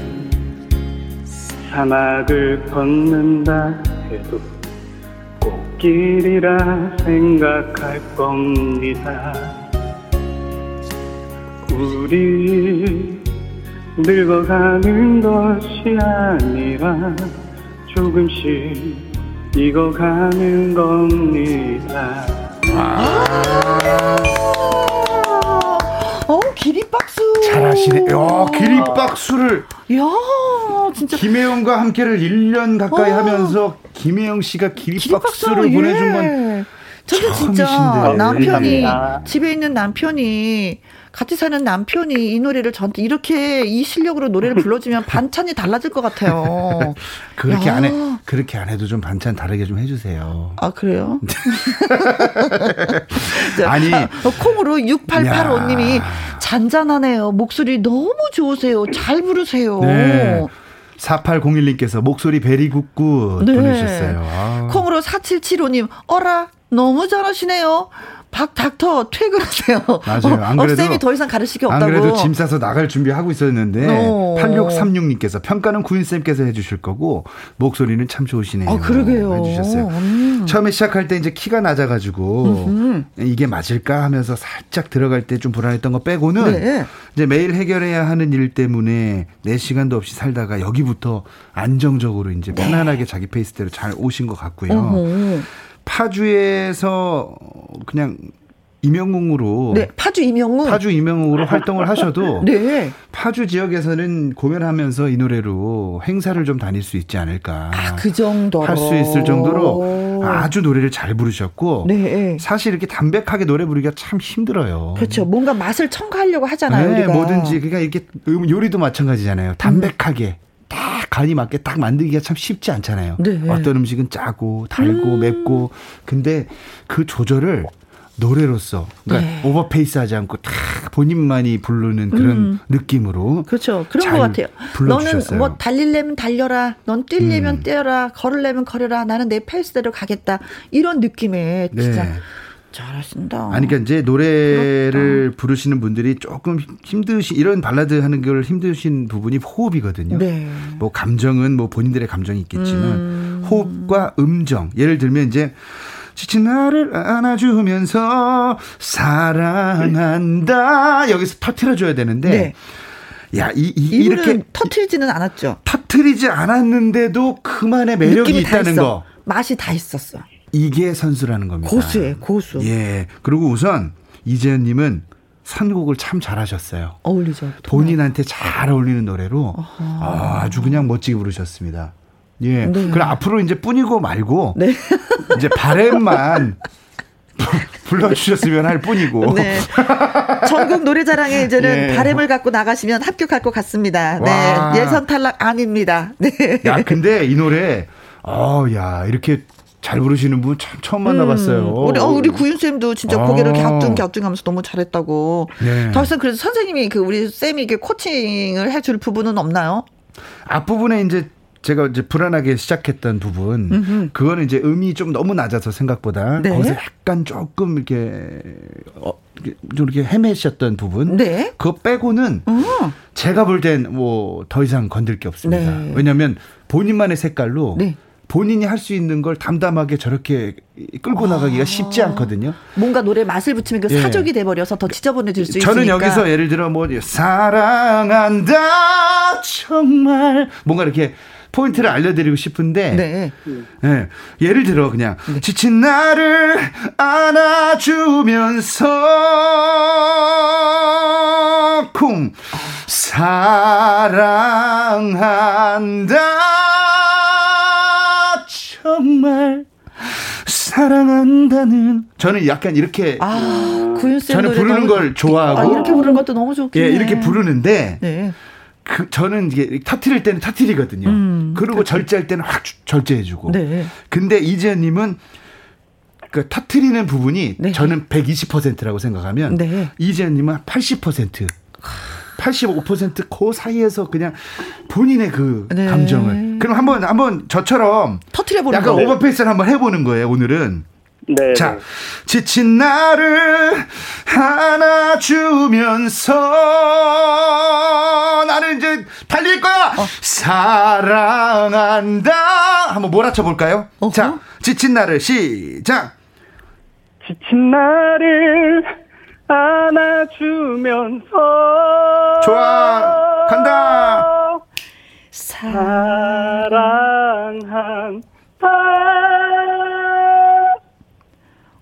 사막을 걷는다 해도 꽃길이라 생각할 겁니다 우리 늙어가는 것이 아니라 조금씩 익어가는 겁니다. 어, 기립박수. 잘하시네. 야, 기립박수를. 야, 진짜. 김혜영과 함께를 1년 가까이 어. 하면서 김혜영 씨가 기립박수를 기립박수, 보내준 건. 예. 저도 진짜 남편이 집에 있는 남편이 같이 사는 남편이 이 노래를 저한테 이렇게 이 실력으로 노래를 불러주면 (laughs) 반찬이 달라질 것 같아요. 그렇게 안 해, 그렇게 안 해도 좀 반찬 다르게 좀 해주세요. 아, 그래요? (laughs) 아니. 어, 콩으로 6885님이 잔잔하네요. 목소리 너무 좋으세요. 잘 부르세요. 네. 4801님께서 목소리 very good good 네. 보내주셨어요. 아. 콩으로 4775님, 어라, 너무 잘하시네요. 박 닥터 퇴근하세요. 맞아요. 안 그래도 어, 쌤이 더 이상 가르칠 게 없다고. 안 그래도 짐 싸서 나갈 준비하고 있었는데 어. 8636님께서 평가는 구윤 쌤께서 해주실 거고 목소리는 참 좋으시네요. 아 그러게요. 해주셨어요. 음. 처음에 시작할 때 이제 키가 낮아가지고 음흠. 이게 맞을까 하면서 살짝 들어갈 때 좀 불안했던 거 빼고는 네. 이제 매일 해결해야 하는 일 때문에 내 시간도 없이 살다가 여기부터 안정적으로 이제 네. 편안하게 자기 페이스대로 잘 오신 것 같고요. 어허. 파주에서 그냥 임영웅으로 네, 파주 임영웅 파주 임영웅으로 활동을 하셔도 (laughs) 네. 파주 지역에서는 공연하면서 이 노래로 행사를 좀 다닐 수 있지 않을까. 아, 그 정도로 할 수 있을 정도로 아주 노래를 잘 부르셨고 네. 사실 이렇게 담백하게 노래 부르기가 참 힘들어요. 그렇죠. 뭔가 맛을 첨가하려고 하잖아요. 네, 우리가. 뭐든지 그러니까 이렇게 음, 요리도 마찬가지잖아요. 담백하게 음. 딱 간이 맞게 딱 만들기가 참 쉽지 않잖아요. 네. 어떤 음식은 짜고 달고 음. 맵고 근데 그 조절을 노래로서 그러니까 네. 오버페이스하지 않고 딱 본인만이 부르는 그런 음. 느낌으로 그렇죠 그런 것 같아요. 불러주셨어요. 너는 뭐 달릴려면 달려라, 넌 뛰려면 음. 뛰어라, 걸으려면 걸어라, 나는 내 페이스대로 가겠다 이런 느낌의 진짜 네. 잘하신다. 아니, 그러니까 이제 노래를 부럽다. 부르시는 분들이 조금 힘드시, 이런 발라드 하는 걸 힘드신 부분이 호흡이거든요. 네. 뭐 감정은 뭐 본인들의 감정이 있겠지만 음. 호흡과 음정. 예를 들면 이제 지친 나를 안아주면서 사랑한다. 여기서 터트려줘야 되는데. 네. 야, 이, 이 이렇게 터트리지는 않았죠. 터트리지 않았는데도 그만의 매력이 있다는 거. 맛이 다 있었어. 이게 선수라는 겁니다. 고수예, 고수. 예. 그리고 우선 이재현님은 선곡을 참 잘하셨어요. 어울리죠. 본인한테 잘 어울리는 노래로 아하. 아주 그냥 멋지게 부르셨습니다. 예. 네. 그럼 앞으로 이제 뿐이고 말고 네. (laughs) 이제 바램만 (laughs) 불러주셨으면 할 뿐이고. 네. 전국 노래자랑에 이제는 예. 바램을 갖고 나가시면 합격할 것 같습니다. 네. 예선 탈락 아닙니다. 네. 야, 근데 이 노래, 어, 야, 이렇게 잘 부르시는 분 참 처음 만나봤어요. 음, 우리 어, 우리 구윤 쌤도 진짜 아. 고개를 갸뚱 갸뚱 하면서 너무 잘했다고. 네. 더 이상 그래서 선생님이 그 우리 쌤이 이게 코칭을 해줄 부분은 없나요? 앞부분에 이제 제가 이제 불안하게 시작했던 부분, 음흠. 그거는 이제 음이 좀 너무 낮아서 생각보다 네. 거기서 약간 조금 이렇게 어, 좀 이렇게 헤매셨던 부분, 네. 그거 빼고는 음. 제가 볼 땐 뭐 더 이상 건들 게 없습니다. 네. 왜냐하면 본인만의 색깔로. 네. 본인이 할 수 있는 걸 담담하게 저렇게 끌고 아. 나가기가 쉽지 않거든요. 뭔가 노래 맛을 붙이면 그 예. 사족이 돼버려서 더 지저분해질 수 저는 있으니까. 저는 여기서 예를 들어 뭐 사랑한다 정말 뭔가 이렇게 포인트를 알려드리고 싶은데 네. 네. 예를 들어 그냥 네. 지친 나를 안아주면서 쿵 사랑한다 정말 사랑한다는 저는 약간 이렇게 아, 저는 부르는 걸 좋아하고 아, 이렇게 부르는 것도 너무 좋긴 예, 이렇게 부르는데 네. 그 저는 이게 터트릴 때는 터트리거든요. 음, 그리고 그렇죠. 절제할 때는 확 절제해주고. 네. 근데 이재현님은 그 터트리는 부분이 네. 저는 120%라고 생각하면 네. 이재현님은 80%. 85%그 사이에서 그냥 본인의 그 네. 감정을. 그럼 한번 한번 저처럼 터트려 보는 약간 오버페이스를 한번 해보는 거예요. 오늘은. 네. 자, 네. 지친 나를 안아주면서 나는 이제 달릴 거야. 어. 사랑한다. 한번 몰아쳐 볼까요? 자, 지친 나를 시작. 지친 나를 안아주면서. 좋아. 간다. 사랑한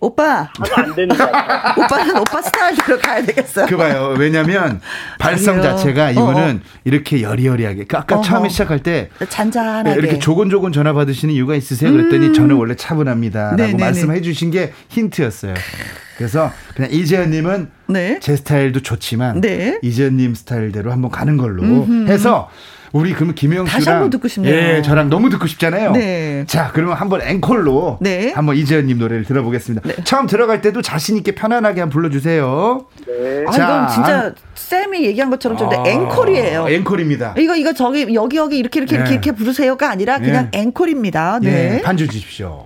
오빠. 안 되는 (laughs) 오빠는 오빠 스타일대로 가야 되겠어요. 그 봐요. 왜냐면 발성 아니요. 자체가 이분은 어, 어. 이렇게 여리여리하게. 그 아까 어허. 처음에 시작할 때 잔잔하게 이렇게 조곤조곤 전화 받으시는 이유가 있으세요? 그랬더니 음. 저는 원래 차분합니다라고 네네네. 말씀해 주신 게 힌트였어요. 그래서 그냥 이재현님은 네. 제 스타일도 좋지만 네. 이재현님 스타일대로 한번 가는 걸로 음흠. 해서 우리 그러면 김영 씨랑 한번 듣고 싶네요. 예, 저랑 너무 듣고 싶잖아요. 네. 자, 그러면 한번 앵콜로 네. 한번 이재현 님 노래를 들어보겠습니다. 네. 처음 들어갈 때도 자신 있게 편안하게 한번 불러 주세요. 네. 자, 아, 이건 진짜 쌤이 얘기한 것처럼 좀 아, 앵콜이에요. 앵콜입니다. 이거 이거 저기 여기 여기 이렇게 이렇게 네. 이렇게 이렇게 부르세요가 아니라 그냥 네. 앵콜입니다. 네. 네. 반주 주십시오.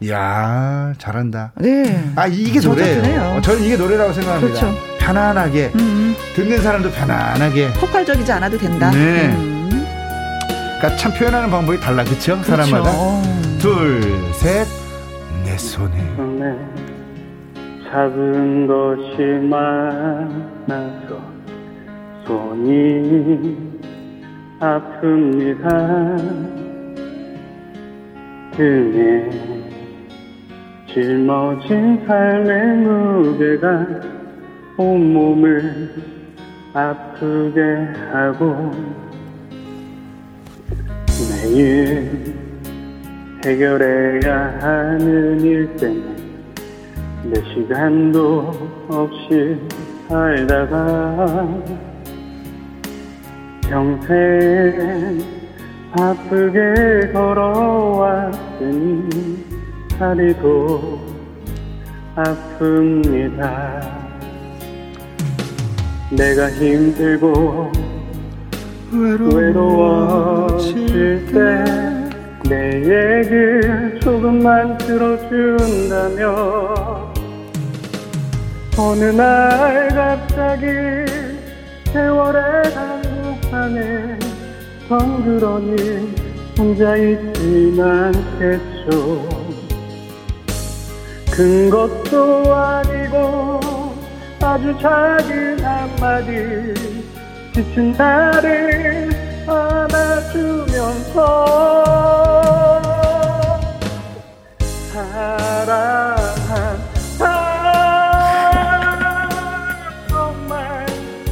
이야, 잘한다. 네. 아, 이게 노래예요. 어, 저는 이게 노래라고 생각합니다. 그렇죠. 편안하게. 음. 듣는 사람도 편안하게. 폭발적이지 않아도 된다. 네. 음. 그러니까 참 표현하는 방법이 달라, 그렇죠? 사람마다. 둘, 셋. 내 손에. 작은 것이 많아서 손이 아픕니다. 등에 짊어진 삶의 무게가 온몸을 아프게 하고 매일 해결해야 하는 일 때문에 내 시간도 없이 살다가 평생 바쁘게 걸어왔으니 다리도 아픕니다. 내가 힘들고 외로워질 때 내 얘기를 조금만 들어준다면 어느 날 갑자기 세월의 한복판에 덩그러니 혼자 있진 않겠죠. 큰 것도 아니고 아주 작은 한마디. 지친 나를 안아주면서 사랑한 정말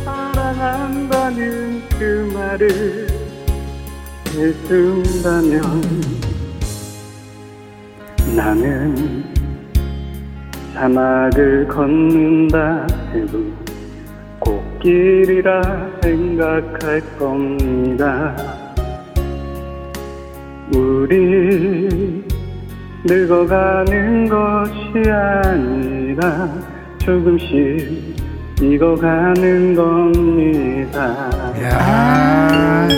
사랑한다는 그 말을 해준다면 나는 사막을 걷는다 해도 꽃길이라 생각할 겁니다 우리 늙어가는 것이 아니라 조금씩 익어가는 겁니다. 야.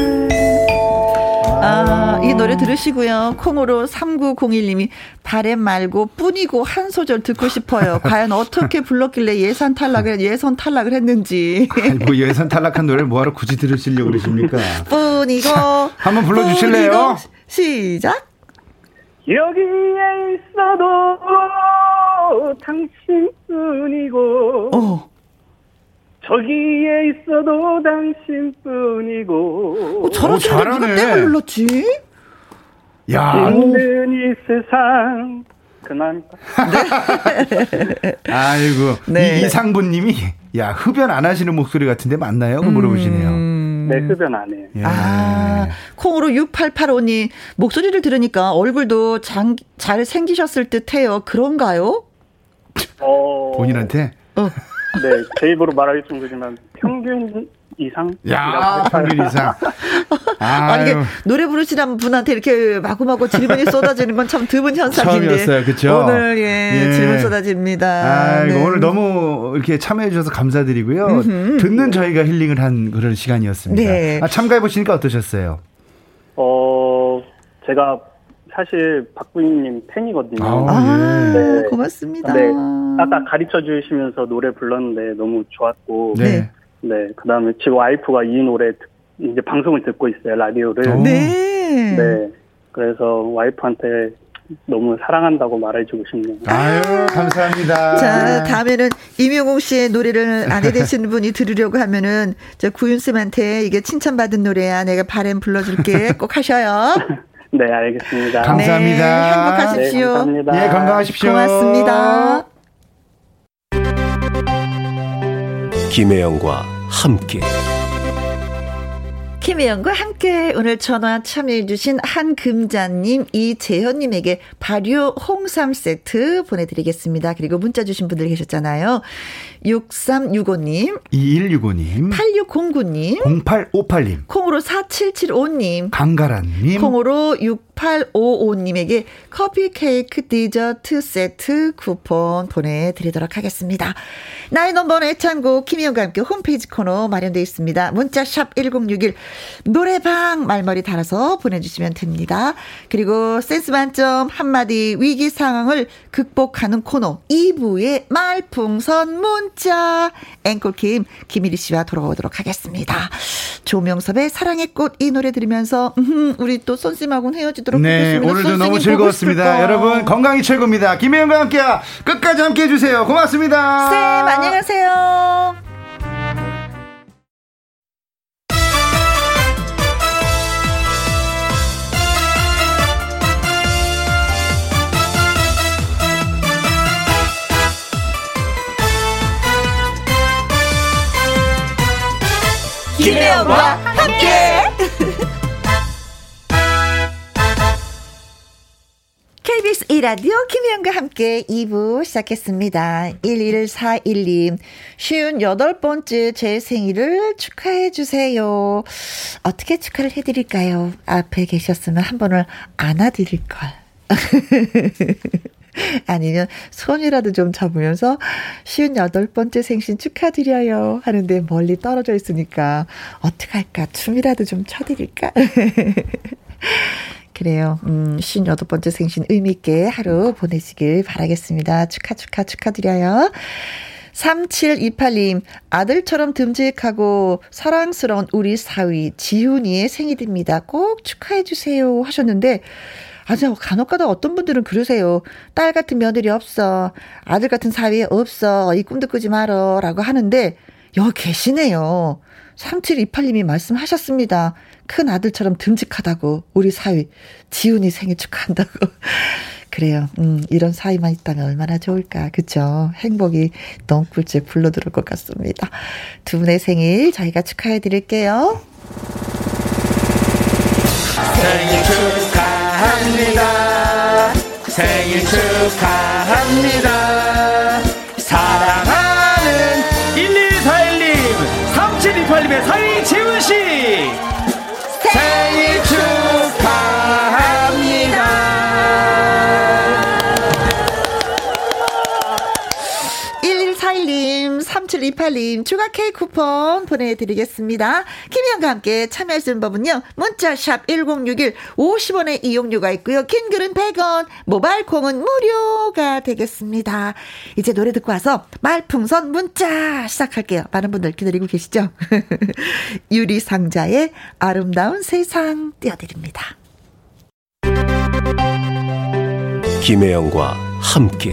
아, 이 노래 들으시고요. 콩으로 3901님이 바램 말고 뿐이고 한 소절 듣고 싶어요. (laughs) 과연 어떻게 불렀길래 예산 탈락을, 예선 탈락을 했는지. 뭐 예선 탈락한 노래를 뭐하러 굳이 들으시려고 그러십니까? 뿐이고. 자, 한번 불러주실래요? 뿐이고. 시작. 여기에 있어도 당신뿐이고. 어. 저기에 있어도 당신뿐이고. 어, 잘하시는데 누가 때 불렀지? 야. 힘든 이 세상. 그만. 네. (laughs) 아이고. 네. 이상부님이, 야, 흡연 안 하시는 목소리 같은데 맞나요? 그 물어보시네요. 음. 네, 흡연 안 해요. 예. 아, 콩으로 6885님, 목소리를 들으니까 얼굴도 장, 잘 생기셨을 듯 해요. 그런가요? 어. 본인한테? 어. 네, 제 입으로 말하기 좀 그렇지만 평균 이상? 야, 평균 이상. (laughs) 아, 이게 노래 부르시는 분한테 이렇게 마구마구 질문이 쏟아지는 건 참 드문 현상인데. 처음이었어요, 그렇죠? 오늘 예, 예. 질문 쏟아집니다. 아, 네. 오늘 너무 이렇게 참여해 주셔서 감사드리고요. 음흠. 듣는 저희가 힐링을 한 그런 시간이었습니다. 네. 아, 참가해 보시니까 어떠셨어요? 어, 제가 사실 박부인님 팬이거든요. 아, 네. 고맙습니다. 네, 아까 가르쳐 주시면서 노래 불렀는데 너무 좋았고, 네, 네, 그 다음에 제 와이프가 이 노래 이제 방송을 듣고 있어요 라디오를. 오. 네. 네, 그래서 와이프한테 너무 사랑한다고 말해주고 싶네요. 아유, 감사합니다. 자, 다음에는 임영웅 씨의 노래를 아내 되시는 (laughs) 분이 들으려고 하면은, 저 구윤쌤한테 이게 칭찬받은 노래야. 내가 바램 불러줄게. 꼭 하셔요. 네, 알겠습니다. 감사합니다. 네, 행복하십시오. 네, 감사합니다. 예, 건강하십시오. 고맙습니다. 김혜영과 함께. 김혜영과 함께 오늘 전화 참여해주신 한금자님, 이재현님에게 발효 홍삼 세트 보내드리겠습니다. 그리고 문자 주신 분들 계셨잖아요. 6365님, 2165님, 8609님, 0858님, 콩으로 4775님, 강가란님, 콩으로 6 6855님에게 커피 케이크 디저트 세트 쿠폰 보내드리도록 하겠습니다. 나의 넘버원 애창곡 김희영과 함께 홈페이지 코너 마련되어 있습니다. 문자샵 1061 노래방 말머리 달아서 보내주시면 됩니다. 그리고 센스 만점 한마디 위기 상황을 극복하는 코너 2부의 말풍선 문자 앵콜킴 김일희 씨와 돌아오도록 하겠습니다. 조명섭의 사랑의 꽃 이 노래 들으면서 음, 우리 또 손님하고는 헤어지도록 네, 하겠습니다. 오늘도 너무 즐거웠습니다. 여러분 건강이 최고입니다. 김혜영과 함께 끝까지 함께 해 주세요. 고맙습니다. 쌤 안녕하세요. 김혜영과 함께. (laughs) KBS 이라디오 김혜영과 함께 2부 시작했습니다. 1141님, 쉬운 여덟 번째 제 생일을 축하해 주세요. 어떻게 축하를 해드릴까요? 앞에 계셨으면 한 번을 안아드릴걸. (laughs) (laughs) 아니면 손이라도 좀 잡으면서 쉬운 여덟 번째 생신 축하드려요 하는데 멀리 떨어져 있으니까 어떡할까 춤이라도 좀 춰드릴까 (laughs) 그래요. 음, 58번째 생신 의미있게 하루 보내시길 바라겠습니다. 축하, 축하, 축하드려요. 3728님, 아들처럼 듬직하고 사랑스러운 우리 사위, 지훈이의 생일입니다. 꼭 축하해주세요. 하셨는데, 아주 간혹가다 어떤 분들은 그러세요. 딸 같은 며느리 없어. 아들 같은 사위 없어. 이 꿈도 꾸지 말어. 라고 하는데, 여기 계시네요. 3728님이 말씀하셨습니다. 큰 아들처럼 듬직하다고, 우리 사위. 지훈이 생일 축하한다고. (laughs) 그래요. 음, 이런 사이만 있다면 얼마나 좋을까. 그쵸? 행복이 덩굴째 불러들을 것 같습니다. 두 분의 생일 저희가 축하해 드릴게요. 생일 축하 합니다. 생일 축하합니다. 사랑하는 1141님, 3728님의 사위 지훈씨. 생일 3728님 추가 케이크 쿠폰 보내드리겠습니다. 김희영과 함께 참여하시는 법은요. 문자샵 1061 50원의 이용료가 있고요. 긴 글은 100원 모바일 콩은 무료가 되겠습니다. 이제 노래 듣고 와서 말풍선 문자 시작할게요. 많은 분들 기다리고 계시죠? (laughs) 유리상자의 아름다운 세상 띄워드립니다. 김혜영과 함께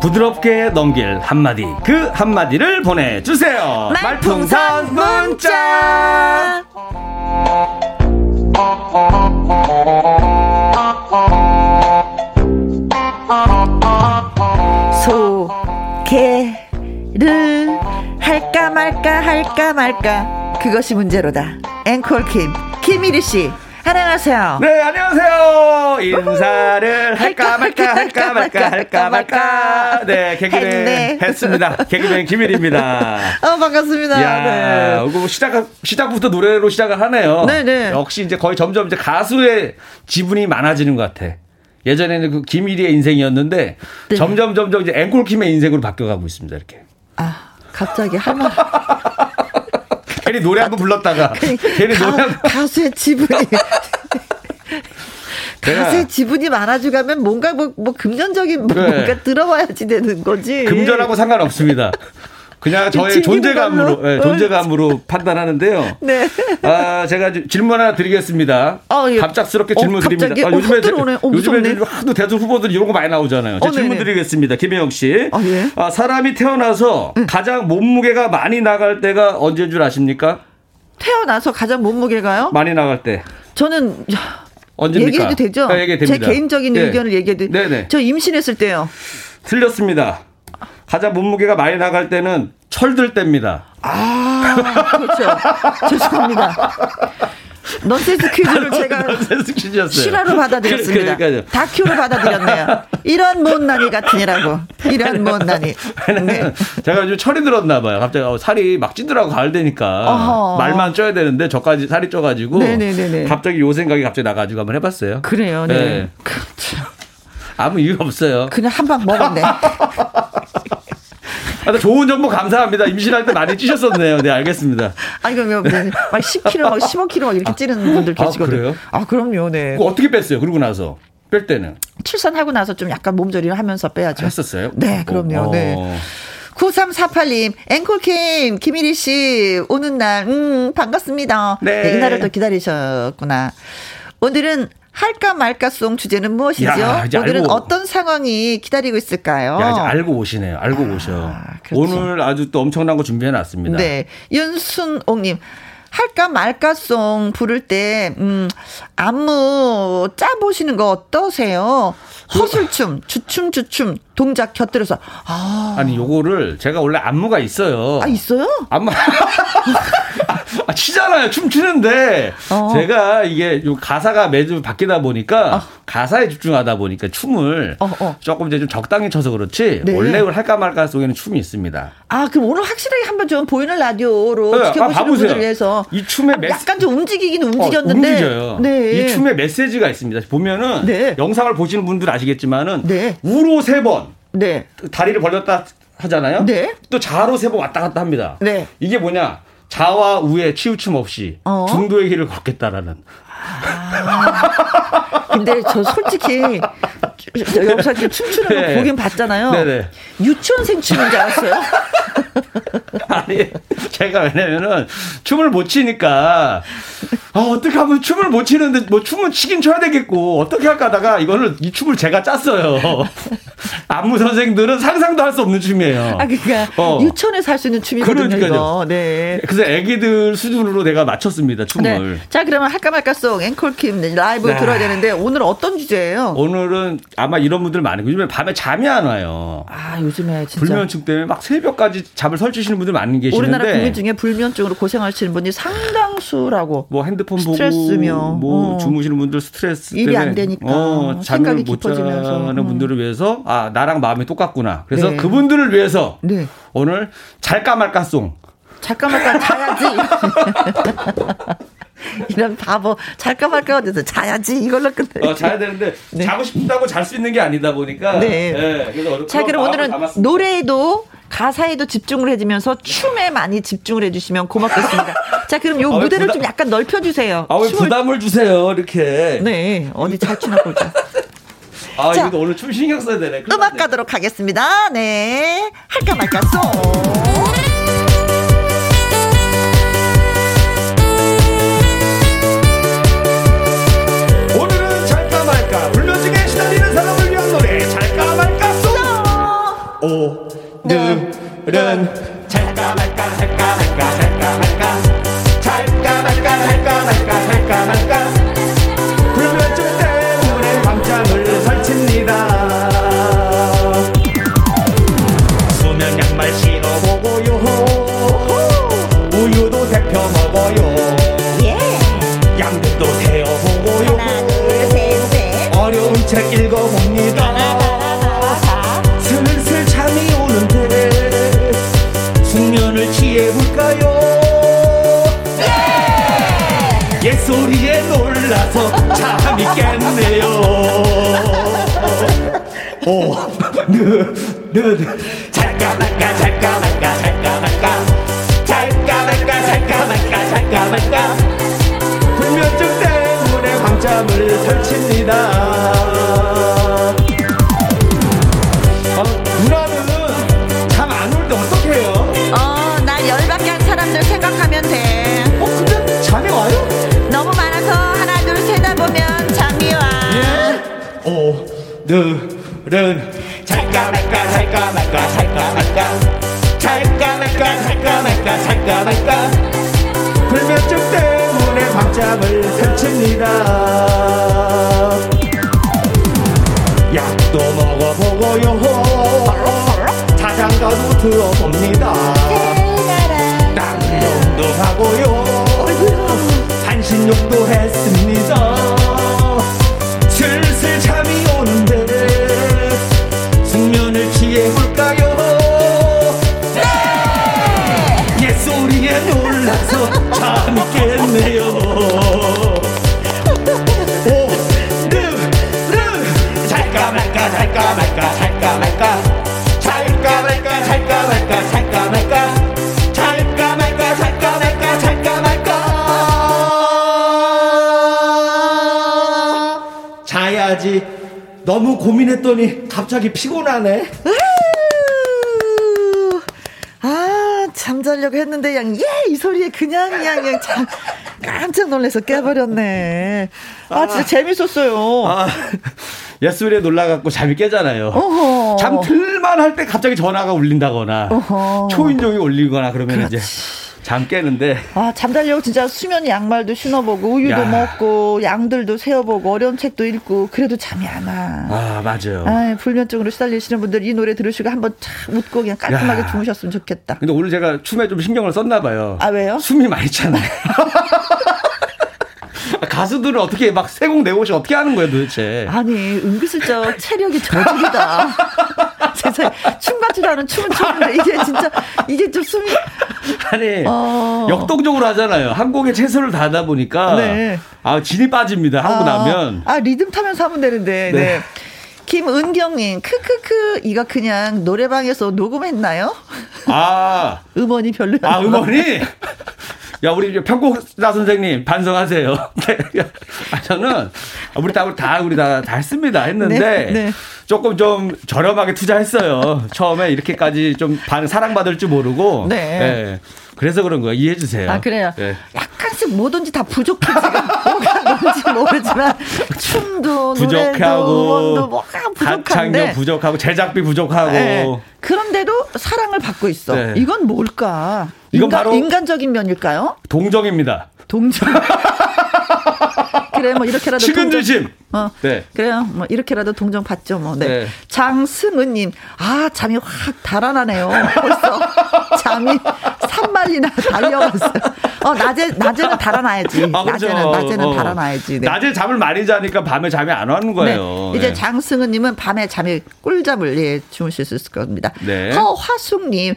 부드럽게 넘길 한마디. 그 한마디를 보내주세요. 말풍선 문자. 소개를 할까 말까 할까 말까. 그것이 문제로다. 앵콜 킴 김일희 씨 안녕하세요. 네, 안녕하세요. 인사를 할까 말까 할까 말까 할까 말까. 네, 개그맨 했습니다. 개그맨 김일입니다. (laughs) 어, 반갑습니다. 야, 네. 시작 시작부터 노래로 시작을 하네요. 네, 네. 역시 이제 거의 점점 이제 가수의 지분이 많아지는 것 같아. 예전에는 그 김일희의 인생이었는데 네. 점점 점점 이제 앵콜킴의 인생으로 바뀌어가고 있습니다. 이렇게. 아, 갑자기 할 말. (laughs) 괜히 노래 한 번 불렀다가 괜히 가, 노래 한 가수의 지분이 (laughs) 가수의 지분이 많아져 가면 뭔가 뭐, 뭐 금전적인 네. 뭔가 들어와야지 되는 거지. 금전하고 상관없습니다. 그냥 저의 존재감으로 네, 존재감으로 판단하는데요. (laughs) 네. 아 제가 질문 하나 드리겠습니다. 아, 예. 갑작스럽게 어, 질문 드립니다. 아, 요즘에 어, 어, 요즘에 하도 대선 후보들 이런 거 많이 나오잖아요. 어, 질문 드리겠습니다. 김혜영 씨. 아, 예. 아, 사람이 태어나서 응. 가장 몸무게가 많이 나갈 때가 언제인 줄 아십니까? 태어나서 가장 몸무게가요? 많이 나갈 때. 저는 언제입니까? 얘기해도 되죠? 네, 얘기해 제 개인적인 네. 의견을 얘기해도. 네 네. 저 임신했을 때요. 틀렸습니다. 가장 몸무게가 많이 나갈 때는 철들 때입니다. 아, 그렇죠. (laughs) 죄송합니다. 넌센스 퀴즈를 제가 넌센스 퀴즈였어요. 실화로 받아들였습니다. 그, 다큐로 받아들였네요. 이런 못난이 같으니라고. 이런 못난이. 네. 제가 요즘 철이 들었나 봐요. 갑자기 어, 살이 막 찌더라고 가을 되니까 말만 쪄야 되는데 저까지 살이 쪄가지고 네네네네. 갑자기 요 생각이 갑자기 나가지고 한번 해봤어요. 그래요. 네. 네. 그렇죠. 아무 이유 없어요. 그냥 한 방 먹었네. (laughs) 아, 좋은 정보 감사합니다. 임신할 때 많이 찌셨었네요. 네, 알겠습니다. 아니, 그럼 네. 막 10kg, 막 15kg 막 이렇게 찌는 분들 아, 계시거든요. 아, 그래요? 아, 그럼요, 네. 어떻게 뺐어요? 그러고 나서. 뺄 때는? 출산하고 나서 좀 약간 몸조리를 하면서 빼야죠. 했었어요? 네, 그럼요. 어. 네. 9348님, 앵콜킴, 김일희 씨, 오는 날, 음, 반갑습니다. 네. 네 이날을 또 기다리셨구나. 오늘은 할까 말까송 주제는 무엇이죠? 야, 오늘은 알고, 어떤 상황이 기다리고 있을까요? 야, 이제 알고 오시네요. 알고 아, 오셔. 그렇죠. 오늘 아주 또 엄청난 거 준비해 놨습니다. 네. 윤순옥님. 할까 말까송 부를 때, 음, 안무 짜보시는 거 어떠세요? 허술춤, 주춤 주춤, 동작 곁들여서, 아. 아니, 요거를 제가 원래 안무가 있어요. 아, 있어요? 안무. (laughs) 아, 치잖아요. 춤추는데 어. 제가 이게 가사가 매주 바뀌다 보니까 어. 가사에 집중하다 보니까 춤을 어, 어. 조금 이제 좀 적당히 쳐서 그렇지 네. 원래 할까 말까 속에는 춤이 있습니다. 아 그럼 오늘 확실하게 한번 좀 보이는 라디오로 네, 지켜보시는 아, 분들 위해서 이 춤의 메시... 약간 좀 움직이긴 움직였는데 어, 움직여요. 네. 이 춤의 메시지가 있습니다. 보면은 네. 영상을 보시는 분들 아시 겠지만은 네. 우로 세 번, 네. 다리를 벌렸다 하잖아요. 네. 또 좌로 세 번 왔다 갔다 합니다. 네. 이게 뭐냐? 자와 우의 치우침 없이 어? 중도의 길을 걷겠다라는. 아, 근데 저 솔직히 여기서 이렇게 춤추는 거 네. 보긴 봤잖아요. 네네. 유치원생 춤인 줄 알았어요. (laughs) 아니, 제가 왜냐면은 춤을 못 추니까 아, 어떻게 하면 춤을 못 추는데 뭐 춤은 추긴 춰야 되겠고 어떻게 할까 하다가 이거는 이 춤을 제가 짰어요. (laughs) 안무 선생들은 상상도 할 수 없는 춤이에요. 아, 그러니까 어. 유치원에서 할 수 있는 춤이거든요. 그러니까요. 네. 그래서 애기들 수준으로 내가 맞췄습니다, 춤을. 네. 자, 그러면 할까 말까 송 앵콜킴 라이브 네. 들어야 되는데 오늘 어떤 주제예요? 오늘은 아마 이런 분들 많은 요즘에 밤에 잠이 안 와요. 아, 요즘에 진짜 불면증 때문에 막 새벽까지 잠을 설치시는 분들 많이 계시는데 우리나라 국민 중에 불면증으로 고생하시는 분이 상당수라고. 뭐 핸드폰 스트레스며. 보고 뭐 어. 주무시는 분들 스트레스 일이 안 되니까 어, 잠을 못 자는 음. 분들을 위해서 아 나랑 마음이 똑같구나. 그래서 네. 그분들을 위해서 네. 오늘 잘까 말까송. 잘까 말까 (laughs) 자야지. (laughs) (laughs) 이런 바보 잘까 말까 어디서 자야지 이걸로 끝내. 어, 자야 되는데 (laughs) 네. 자고 싶다고 잘 수 있는 게 아니다 보니까. 네. 네. 그래서 자 그럼 오늘은 담았습니다. 노래에도 가사에도 집중을 해주면서 춤에 많이 집중을 해주시면 고맙겠습니다. (laughs) 자, 그럼 요 아, 무대를 부담... 좀 약간 넓혀주세요. 아, 왜 춤을... 부담을 주세요, 이렇게. 네, 어디 잘 추나 보자. 아, 자, 이거 오늘 춤 신경 써야 되네. 음악 가도록 하겠습니다. 네. 할까 말까 쏙. 오늘은 잘까 말까 할까 말까 할까 말까. 잘까 말까 할까 말까 할까 말까. 있겠네요. 오, 느, 느, 느. 잠깐만가, 잠깐만가, 잠깐만가. 잠깐만가, 잠깐만가, 잠깐만가. 불면증 때문에 밤잠을 설칩니다. 늘은 잘까 말까 잘까 말까 잘까 말까? 잘까 말까 잘까 말까 잘까 말까? 불면증 때문에 밤잠을 설칩니다. 약도 먹어보고요. 자장가도 들어봅니다. 땅nom도 하고요. 한신욕도 너무 고민했더니 갑자기 피곤하네 아, 잠자려고 했는데, 그냥, 예! 이 소리에 그냥, 그냥, 그냥, 참, 깜짝 놀라서 깨버렸네. 아, 진짜 재밌었어요. 아, 옛술에 놀라갖고 잠이 깨잖아요. 어허. 잠 들만 할 때 갑자기 전화가 울린다거나 어허. 초인종이 울리거나 그러면 이제 잠 깨는데 아, 잠자려고 진짜 수면 양말도 신어보고, 우유도 야. 먹고, 양들도 세어보고, 어려운 책도 읽고, 그래도 잠이 안 와. 아 맞아요. 아, 불면증으로 시달리시는 분들 이 노래 들으시고 한번 참 웃고 그냥 깔끔하게 야. 주무셨으면 좋겠다. 근데 오늘 제가 춤에 좀 신경을 썼나 봐요. 아, 왜요? 숨이 많이 차네. (laughs) 가수들은 어떻게 막 세곡 내고시 어떻게 하는 거예요 도대체? 아니, 은근슬쩍 체력이 저질이다. (laughs) (laughs) 세상에, 춤 같지도 않은 춤은 췄는데, 이게 진짜, 이게 좀 숨이. 아니 어. 역동적으로 하잖아요. 한 곡에 최선을 다하다 보니까 네. 아 진이 빠집니다. 하고 아, 나면 아, 리듬 타면서 하면 되는데, 네. 네. 김은경님, 크크크, 이거 그냥 노래방에서 녹음했나요? 아 (laughs) 음원이 별로야. 아, 음원이? 야, 우리 편곡자 선생님, 반성하세요. (laughs) 네. 아, 저는, 우리 다, 다, 우리 다, 다 했습니다. 했는데, 네, 네. 조금 좀 저렴하게 투자했어요. 처음에 이렇게까지 좀 반, 사랑받을 줄 모르고. 네. 예. 그래서 그런 거예요. 이해해 주세요. 아, 그래요? 예. 약간씩 뭐든지 다 부족해, 지금. 뭐가 뭔지 모르지만, 춤도, 노래도, 부족하고, 음원도 뭐가 가창력 부족한데. 부족하고, 제작비 부족하고. 네. 그런데도 사랑을 받고 있어. 네. 이건 뭘까? 이건 인간, 바로- 인간적인 면일까요? 동정입니다. 동정. (laughs) 그래, 뭐, 이렇게라도. 동정- 어. 네. 그래요. 뭐, 이렇게라도 동정 받죠, 뭐. 네. 네. 장승은 님, 아, 잠이 확 달아나네요. 벌써 잠이 3 마리나 (laughs) 달려갔어요. 어, 낮에, 낮에는 달아나야지. 아, 그렇죠. 낮에는, 낮에는 어. 달아나야지. 네. 낮에 잠을 많이 자니까 밤에 잠이 안 오는 거예요. 네. 이제 예. 장승은님은 밤에 잠이 꿀잠을 예, 주무실 수 있을 겁니다. 네. 허화숙님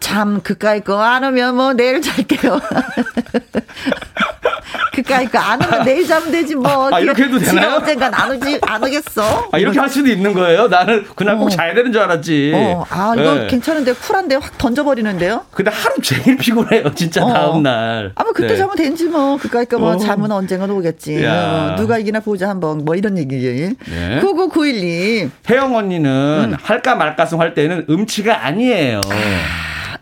잠 그까이 거 안 오면 뭐 내일 잘게요. (laughs) 그까이 거 안 오면 내일 자면 되지 뭐. 아, 이렇게 해도 되나요? 언젠간 안 오지 안 오겠어. 아, 이렇게 할 수도 있는 거예요? 나는 그날 꼭 어. 자야 되는 줄 알았지. 어, 아 이거 네. 괜찮은데 쿨한데 확 던져버리는데요. 근데 하루 종일 피곤해요, 진짜 어. 다음 날. 아뭐 그때 네. 자면 되지 뭐 그까이 거뭐 어. 잠은 언젠간 오겠지. 야. 어, 누가 이기나 보자 한번 뭐 이런 얘기예요. 네. 9991님 혜영 언니는 할까 말까송 할 때는 음치가 아니에요.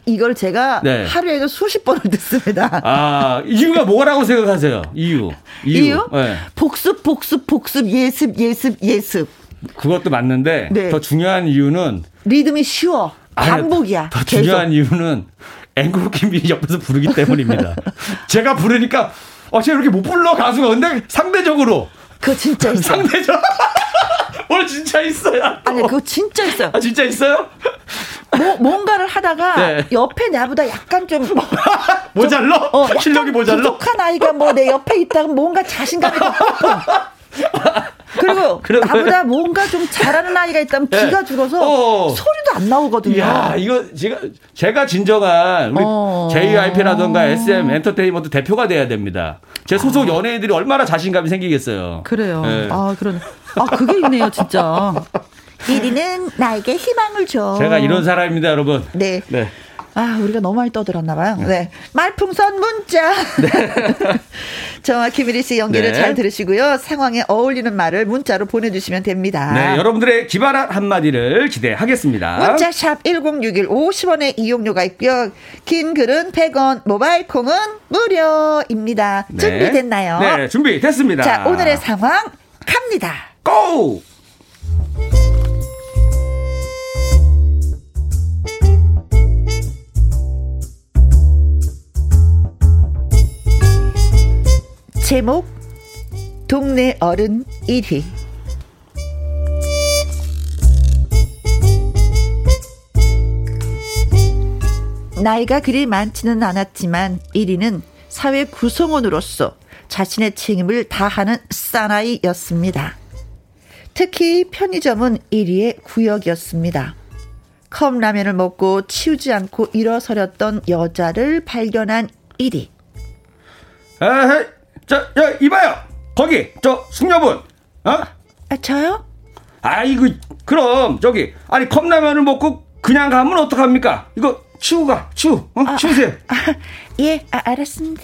이걸 제가 네. 하루에도 수십 번을 듣습니다. 아, 이유가 뭐라고 생각하세요? 이유. 이유. 이유? 네. 복습, 복습, 복습, 예습, 예습, 예습. 그것도 맞는데 네. 더 중요한 이유는 리듬이 쉬워. 반복이야. 더 중요한 이유는 앵콜킴이 옆에서 부르기 때문입니다. (laughs) 제가 부르니까 어, 쟤 이렇게 못 불러 가수가 근데 상대적으로 그거 진짜. (laughs) 상대적. 오늘 진짜 있어요. 아니 그거 진짜 있어요. 아 진짜 있어요? 뭐 뭔가를 하다가 네. 옆에 나보다 약간 좀 뭐, (laughs) 모자러? 어, 실력이 모자러? 부족한 아이가 뭐 내 옆에 있다가 뭔가 자신감이 더 (laughs) 그리고 아, 나보다 뭔가 좀 잘하는 아이가 있다면 네. 기가 죽어서 어. 소리도 안 나오거든요. 야 이거 제가 제가 진정한 우리 어. JYP라든가 SM 엔터테인먼트 대표가 돼야 됩니다. 제 소속 아. 연예인들이 얼마나 자신감이 생기겠어요. 그래요. 네. 아 그런 아 그게 있네요 진짜. (laughs) 1위는 나에게 희망을 줘. 제가 이런 사람입니다, 여러분. 네. 네. 아, 우리가 너무 많이 떠들었나 봐요. 네. 말풍선 문자. 네. (laughs) 저와 김일희 씨 연기를 네. 잘 들으시고요. 상황에 어울리는 말을 문자로 보내주시면 됩니다. 네, 여러분들의 기발한 한마디를 기대하겠습니다. 문자샵 1061 50원의 이용료가 있고요. 긴 글은 100원, 모바일 콩은 무료입니다. 네. 준비됐나요? 네, 준비됐습니다. 자, 오늘의 상황 갑니다. 고! 제목 동네 어른 1위 나이가 그리 많지는 않았지만 1위는 사회 구성원으로서 자신의 책임을 다하는 사나이였습니다. 특히 편의점은 1위의 구역이었습니다. 컵라면을 먹고 치우지 않고 일어서렸던 여자를 발견한 1위. 에헤이, 저, 야, 이봐요. 거기, 저, 숙녀분. 어? 아, 저요? 아이고, 그럼, 저기, 아니, 컵라면을 먹고 그냥 가면 어떡합니까? 이거, 치우 가, 치우, 어? 아, 치우세요. 아, 예, 아, 알았습니다.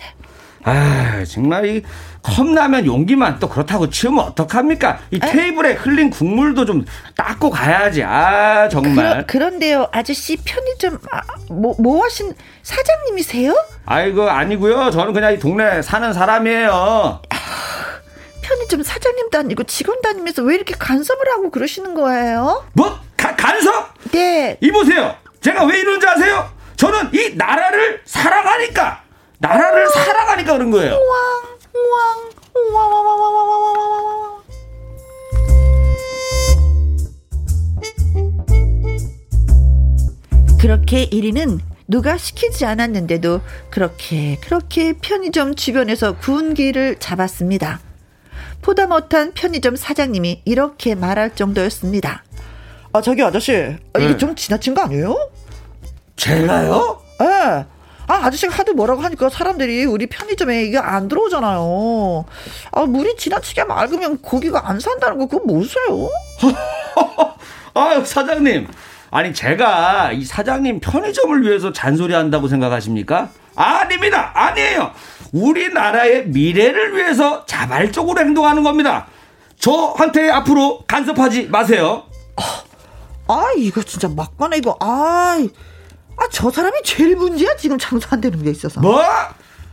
아, 정말 이 컵라면 용기만 또 그렇다고 치우면 어떡합니까? 이 아? 테이블에 흘린 국물도 좀 닦고 가야지. 아, 정말. 그러, 그런데요, 아저씨 편의점 아, 뭐, 뭐 하신 사장님이세요? 아이고, 아니고요. 저는 그냥 이 동네 사는 사람이에요. 아, 편의점 사장님도 아니고 직원 다니면서 왜 이렇게 간섭을 하고 그러시는 거예요? 뭐? 가, 간섭? 네. 이보세요. 제가 왜 이런지 아세요? 저는 이 나라를 사랑하니까 나라를 사랑하니까 그런 거예요. 그렇게 1위는 누가 시키지 않았는데도 그렇게 그렇게 편의점 주변에서 군기를 잡았습니다. 보다 못한 편의점 사장님이 이렇게 말할 정도였습니다. 아 저기 아저씨 이게 네. 좀 지나친 거 아니에요? 제가요? 예. 네. 아, 아저씨가 하도 뭐라고 하니까 사람들이 우리 편의점에 이게 안 들어오잖아요. 아, 물이 지나치게 맑으면 고기가 안 산다는 거 그거 모르세요? 아, 사장님. 아니, 제가 이 사장님 편의점을 위해서 잔소리 한다고 생각하십니까? 아닙니다. 아니에요. 우리나라의 미래를 위해서 자발적으로 행동하는 겁니다. 저한테 앞으로 간섭하지 마세요. 아, 아 이거 진짜 막판에 이거, 아 아, 저 사람이 제일 문제야, 지금 장사 안 되는 게 있어서. 뭐?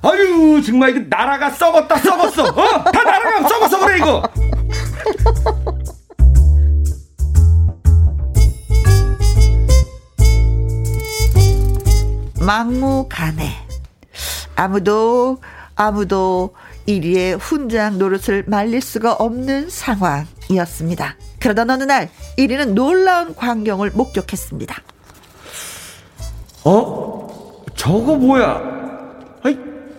아유, 정말 이거 나라가 썩었다, 썩었어. 어? 다 나라가 썩었어, 그래, 이거. (laughs) 막무가내. 아무도, 아무도 1위의 훈장 노릇을 말릴 수가 없는 상황이었습니다. 그러던 어느 날 1위는 놀라운 광경을 목격했습니다. 어? 저거 뭐야? 아이,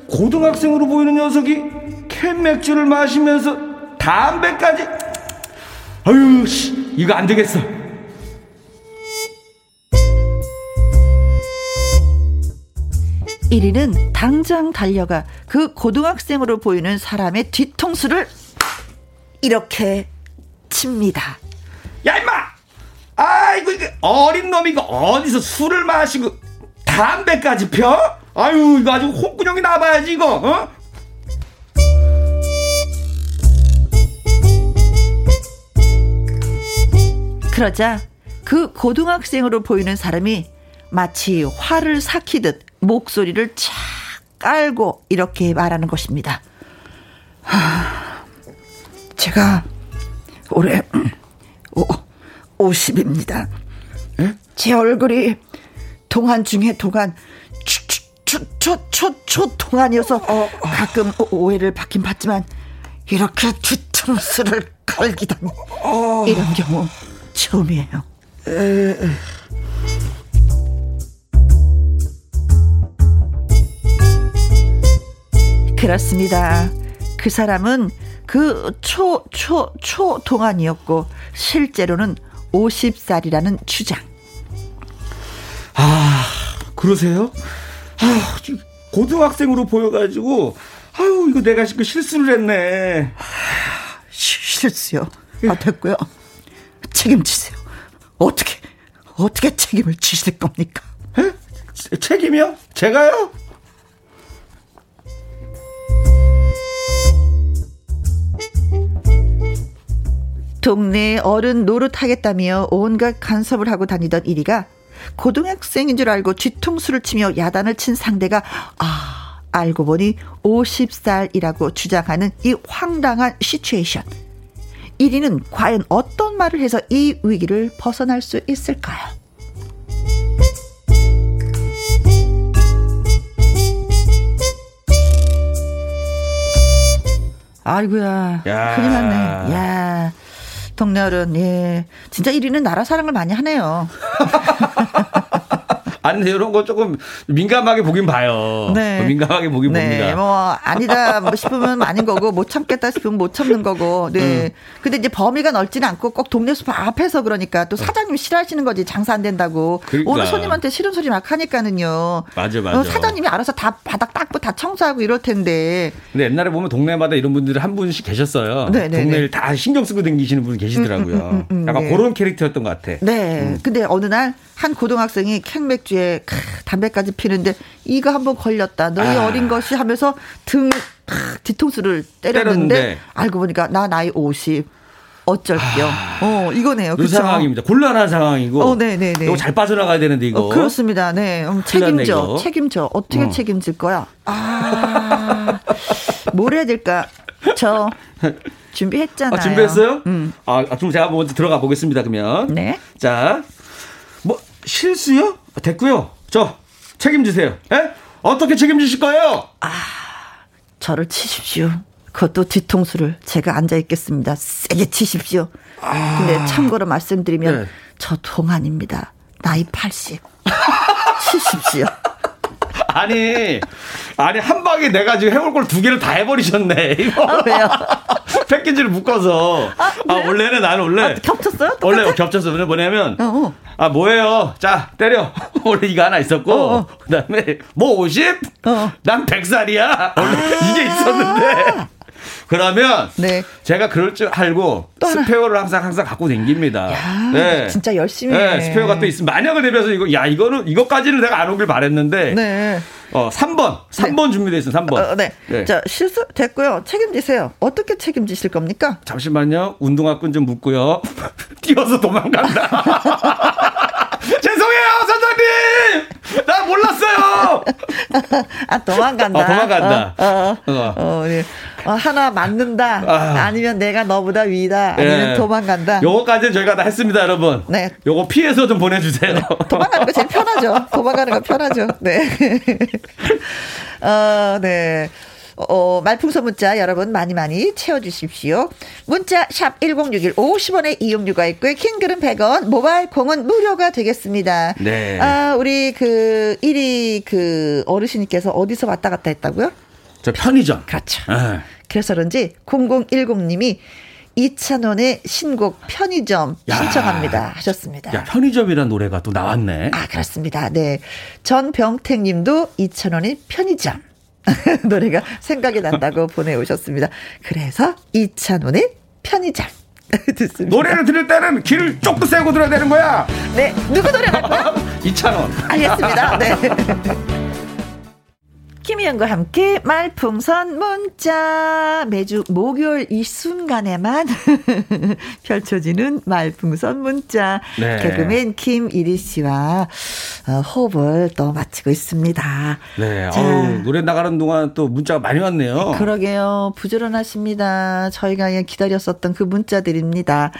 고등학생으로 보이는 녀석이 캔 맥주를 마시면서 담배까지. 아유, 씨, 이거 안 되겠어. 이리는 당장 달려가 그 고등학생으로 보이는 사람의 뒤통수를 이렇게 칩니다. 야, 임마! 아이고, 이거 어린 놈이 거 어디서 술을 마시고 담배까지 펴? 아유 이거 아주 홍군형이 나봐야지 이거 어? 그러자 그 고등학생으로 보이는 사람이 마치 화를 삭히듯 목소리를 착 깔고 이렇게 말하는 것입니다. 하, 제가 올해 (clears throat) 오, 50입니다. 에? 제 얼굴이 동안 중에 동안 초초초초 동안이어서 어, 가끔 오해를 받긴 받지만 이렇게 뒤통수를 갈기다니 어. 이런 경우 처음이에요. 에. 그렇습니다. 그 사람은 그 초, 초, 초 동안이었고, 실제로는 50살이라는 주장. 아, 그러세요? 아, 고등학생으로 보여가지고, 아유, 이거 내가 지금 실수를 했네. 실수요? 아, 됐고요. 책임지세요. 어떻게, 어떻게 책임을 지실 겁니까? 에? 책임이요? 제가요? 동네 어른 노릇하겠다며 온갖 간섭을 하고 다니던 이리가 고등학생인 줄 알고 쥐통수를 치며 야단을 친 상대가 아 알고 보니 50살이라고 주장하는 이 황당한 시츄에이션. 1위는 과연 어떤 말을 해서 이 위기를 벗어날 수 있을까요? 아이고야. 야. 큰일 났네. 야. 어른, 예. 진짜 1위는 나라 사랑을 많이 하네요. (laughs) 아니, 근데 이런 거 조금 민감하게 보긴 봐요. 네. 민감하게 보긴 네. 봅니다. 뭐, 아니다 뭐 싶으면 아닌 거고, 못 참겠다 싶으면 못 참는 거고, 네. 음. 근데 이제 범위가 넓지는 않고 꼭 동네 숲 앞에서 그러니까 또 사장님 싫어하시는 거지, 장사 안 된다고. 그러니까. 오늘 손님한테 싫은 소리 막 하니까는요. 맞아, 맞아. 어, 사장님이 알아서 다 바닥 닦고 다 청소하고 이럴 텐데. 근데 옛날에 보면 동네마다 이런 분들이 한 분씩 계셨어요. 네, 네, 네. 동네를 다 신경 쓰고 다니시는 분이 계시더라고요. 음, 음, 음, 음 약간 네. 그런 캐릭터였던 것 같아. 네. 음. 근데 어느 날 한 고등학생이 캔맥주 에 담배까지 피는데 이거 한번 걸렸다. 너희 아. 어린 것이 하면서 등 뒤통수를 때렸는데, 때렸는데, 알고 보니까 나 나이 50. 어쩔겨. 아, 어, 이거네요. 그 상황입니다. 곤란한 상황이고. 어, 네네네. 이거 잘 빠져나가야 되는데, 이거. 어, 그렇습니다. 네. 음, 책임져. 책임져. 어떻게 어. 책임질 거야? 아, 뭘 해야 될까? 저 준비했잖아요. 아, 준비했어요? 음. 아, 그럼 제가 먼저 들어가 보겠습니다, 그러면. 네. 자, 뭐, 실수요? 됐고요. 저 책임지세요. 예? 어떻게 책임지실 거예요? 아, 저를 치십시오. 그것도 뒤통수를 제가 앉아 있겠습니다. 세게 치십시오. 아. 근데 참고로 말씀드리면 네. 저 동안입니다. 나이 80. (laughs) 치십시오. 아니, 아니, 한 방에 내가 지금 해볼 걸 두 개를 다 해버리셨네. 이거. 아, 왜요? (laughs) 패키지를 묶어서. 아, 아 원래는 나는 원래. 아, 겹쳤어요? 똑같아? 원래 겹쳤어. 뭐냐면. 어, 어. 아, 뭐예요? 자, 때려. (laughs) 원래 이거 하나 있었고. 어, 어. 그 다음에, 뭐 50? 어. 난 100살이야. 원래 아. 이게 있었는데. 그러면 네. 제가 그럴 줄 알고 스페어를 항상 항상 갖고 댕깁니다. 야, 네. 진짜 열심히. 네, 스페어가 또 있으면 만약을 대비해서 이거 야 이거는 이것까지는 내가 안 오길 바랬는데. 네. 어, 3번. 3번 네. 준비되어 있어 3번. 어, 네. 네. 자, 실수 됐고요. 책임지세요. 어떻게 책임지실 겁니까? 잠시만요. 운동화 끈 좀 묶고요. (laughs) 뛰어서 도망간다. (laughs) 죄송해요, 선장님! 나 몰랐어요! 아, 도망간다. 아, 도망간다. 어, 어, 어. 어, 네. 어 하나 맞는다. 아. 니면 내가 너보다 위다. 아니면 네. 도망간다. 요거까지는 저희가 다 했습니다, 여러분. 네. 요거 피해서 좀 보내주세요. 네. 도망가는 거 제일 편하죠. 도망가는 거 편하죠. 네. (laughs) 어, 네. 어, 말풍선 문자 여러분 많이 많이 채워주십시오. 문자 샵 1061 50원의 이용료가 있고요. 킹글은 100원, 모바일 콩은 무료가 되겠습니다. 네. 아, 우리 그 1위 그 어르신께서 어디서 왔다 갔다 했다고요? 저 편의점. 그렇죠. 네. 그래서 그런지 0010님이 이찬원의 신곡 편의점 야, 신청합니다 하셨습니다. 야, 편의점이란 노래가 또 나왔네. 아, 그렇습니다. 네. 전병택 님도 이찬원의 편의점. (laughs) 노래가 생각이 난다고 보내오셨습니다. 그래서 이찬원의 편의점. (laughs) 듣습니다. 노래를 들을 때는 귀를 쫑긋 세고 들어야 되는 거야. 네, 누구 노래 할 거야? 이찬원. 알겠습니다. 네. (laughs) 김희영과 함께 말풍선 문자 매주 목요일 이 순간에만 (laughs) 펼쳐지는 말풍선 문자 네. 개그맨 김이리 씨와 어, 호흡을 또 마치고 있습니다. 네, 자, 어우, 노래 나가는 동안 또 문자가 많이 왔네요. 그러게요, 부지런하십니다. 저희가 기다렸었던 그 문자들입니다.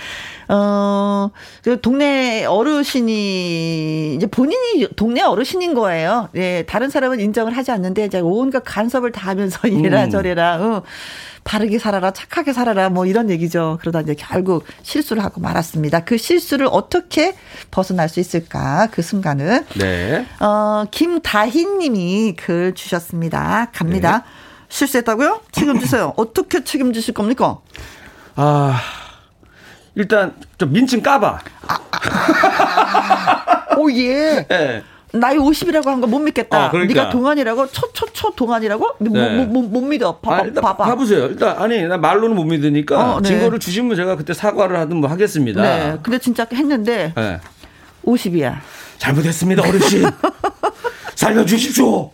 어, 그 동네 어르신이 이제 본인이 동네 어르신인 거예요. 예, 다른 사람은 인정을 하지 않는데 이제 온갖 간섭을 다 하면서 (laughs) 이래라 음. 저래라. 어. 바르게 살아라, 착하게 살아라, 뭐 이런 얘기죠. 그러다 이제 결국 실수를 하고 말았습니다. 그 실수를 어떻게 벗어날 수 있을까? 그 순간은. 네. 어, 김다희 님이 글 주셨습니다. 갑니다. 네. 실수했다고요? 책임지세요. (laughs) 어떻게 책임지실 겁니까? 아, 일단 좀 민증 까봐. 아, 아, 오 예. 네. (laughs) 나이 50이라고 한 거 못 믿겠다. 아, 그러니까. 네가 동안이라고 초초초 동안이라고 네. 못, 못, 못 믿어. 봐봐. 아, 일단 봐봐. 봐보세요. 일단 아니 나 말로는 못 믿으니까 어, 네. 증거를 주시면 제가 그때 사과를 하든 뭐 하겠습니다. 네. 근데 진짜 했는데 네. 50이야. 잘못했습니다 어르신. (laughs) 살려주십시오.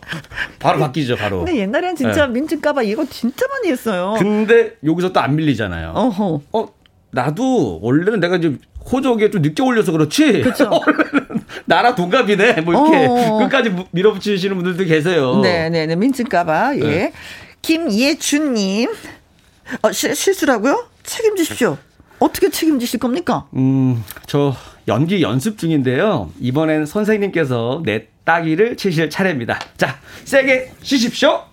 바로 바뀌죠, 바로. 근데 옛날엔 진짜 네. 민증 까봐 이거 진짜 많이 했어요. 근데 여기서 또 안 밀리잖아요. 어허. 어, 나도 원래는 내가 이제 호적에 좀 늦게 올려서 그렇지. 그렇죠. (laughs) 나랑 동갑이네. 뭐 이렇게 어어. 끝까지 밀어붙이시는 분들도 계세요. 네, 네, 네. 민증까봐. 예. 네. 김예준님, 어, 시, 실수라고요? 책임지십시오. 어떻게 책임지실 겁니까? 음, 저 연기 연습 중인데요. 이번엔 선생님께서 내 따기를 치실 차례입니다. 자, 세게 쉬십시오.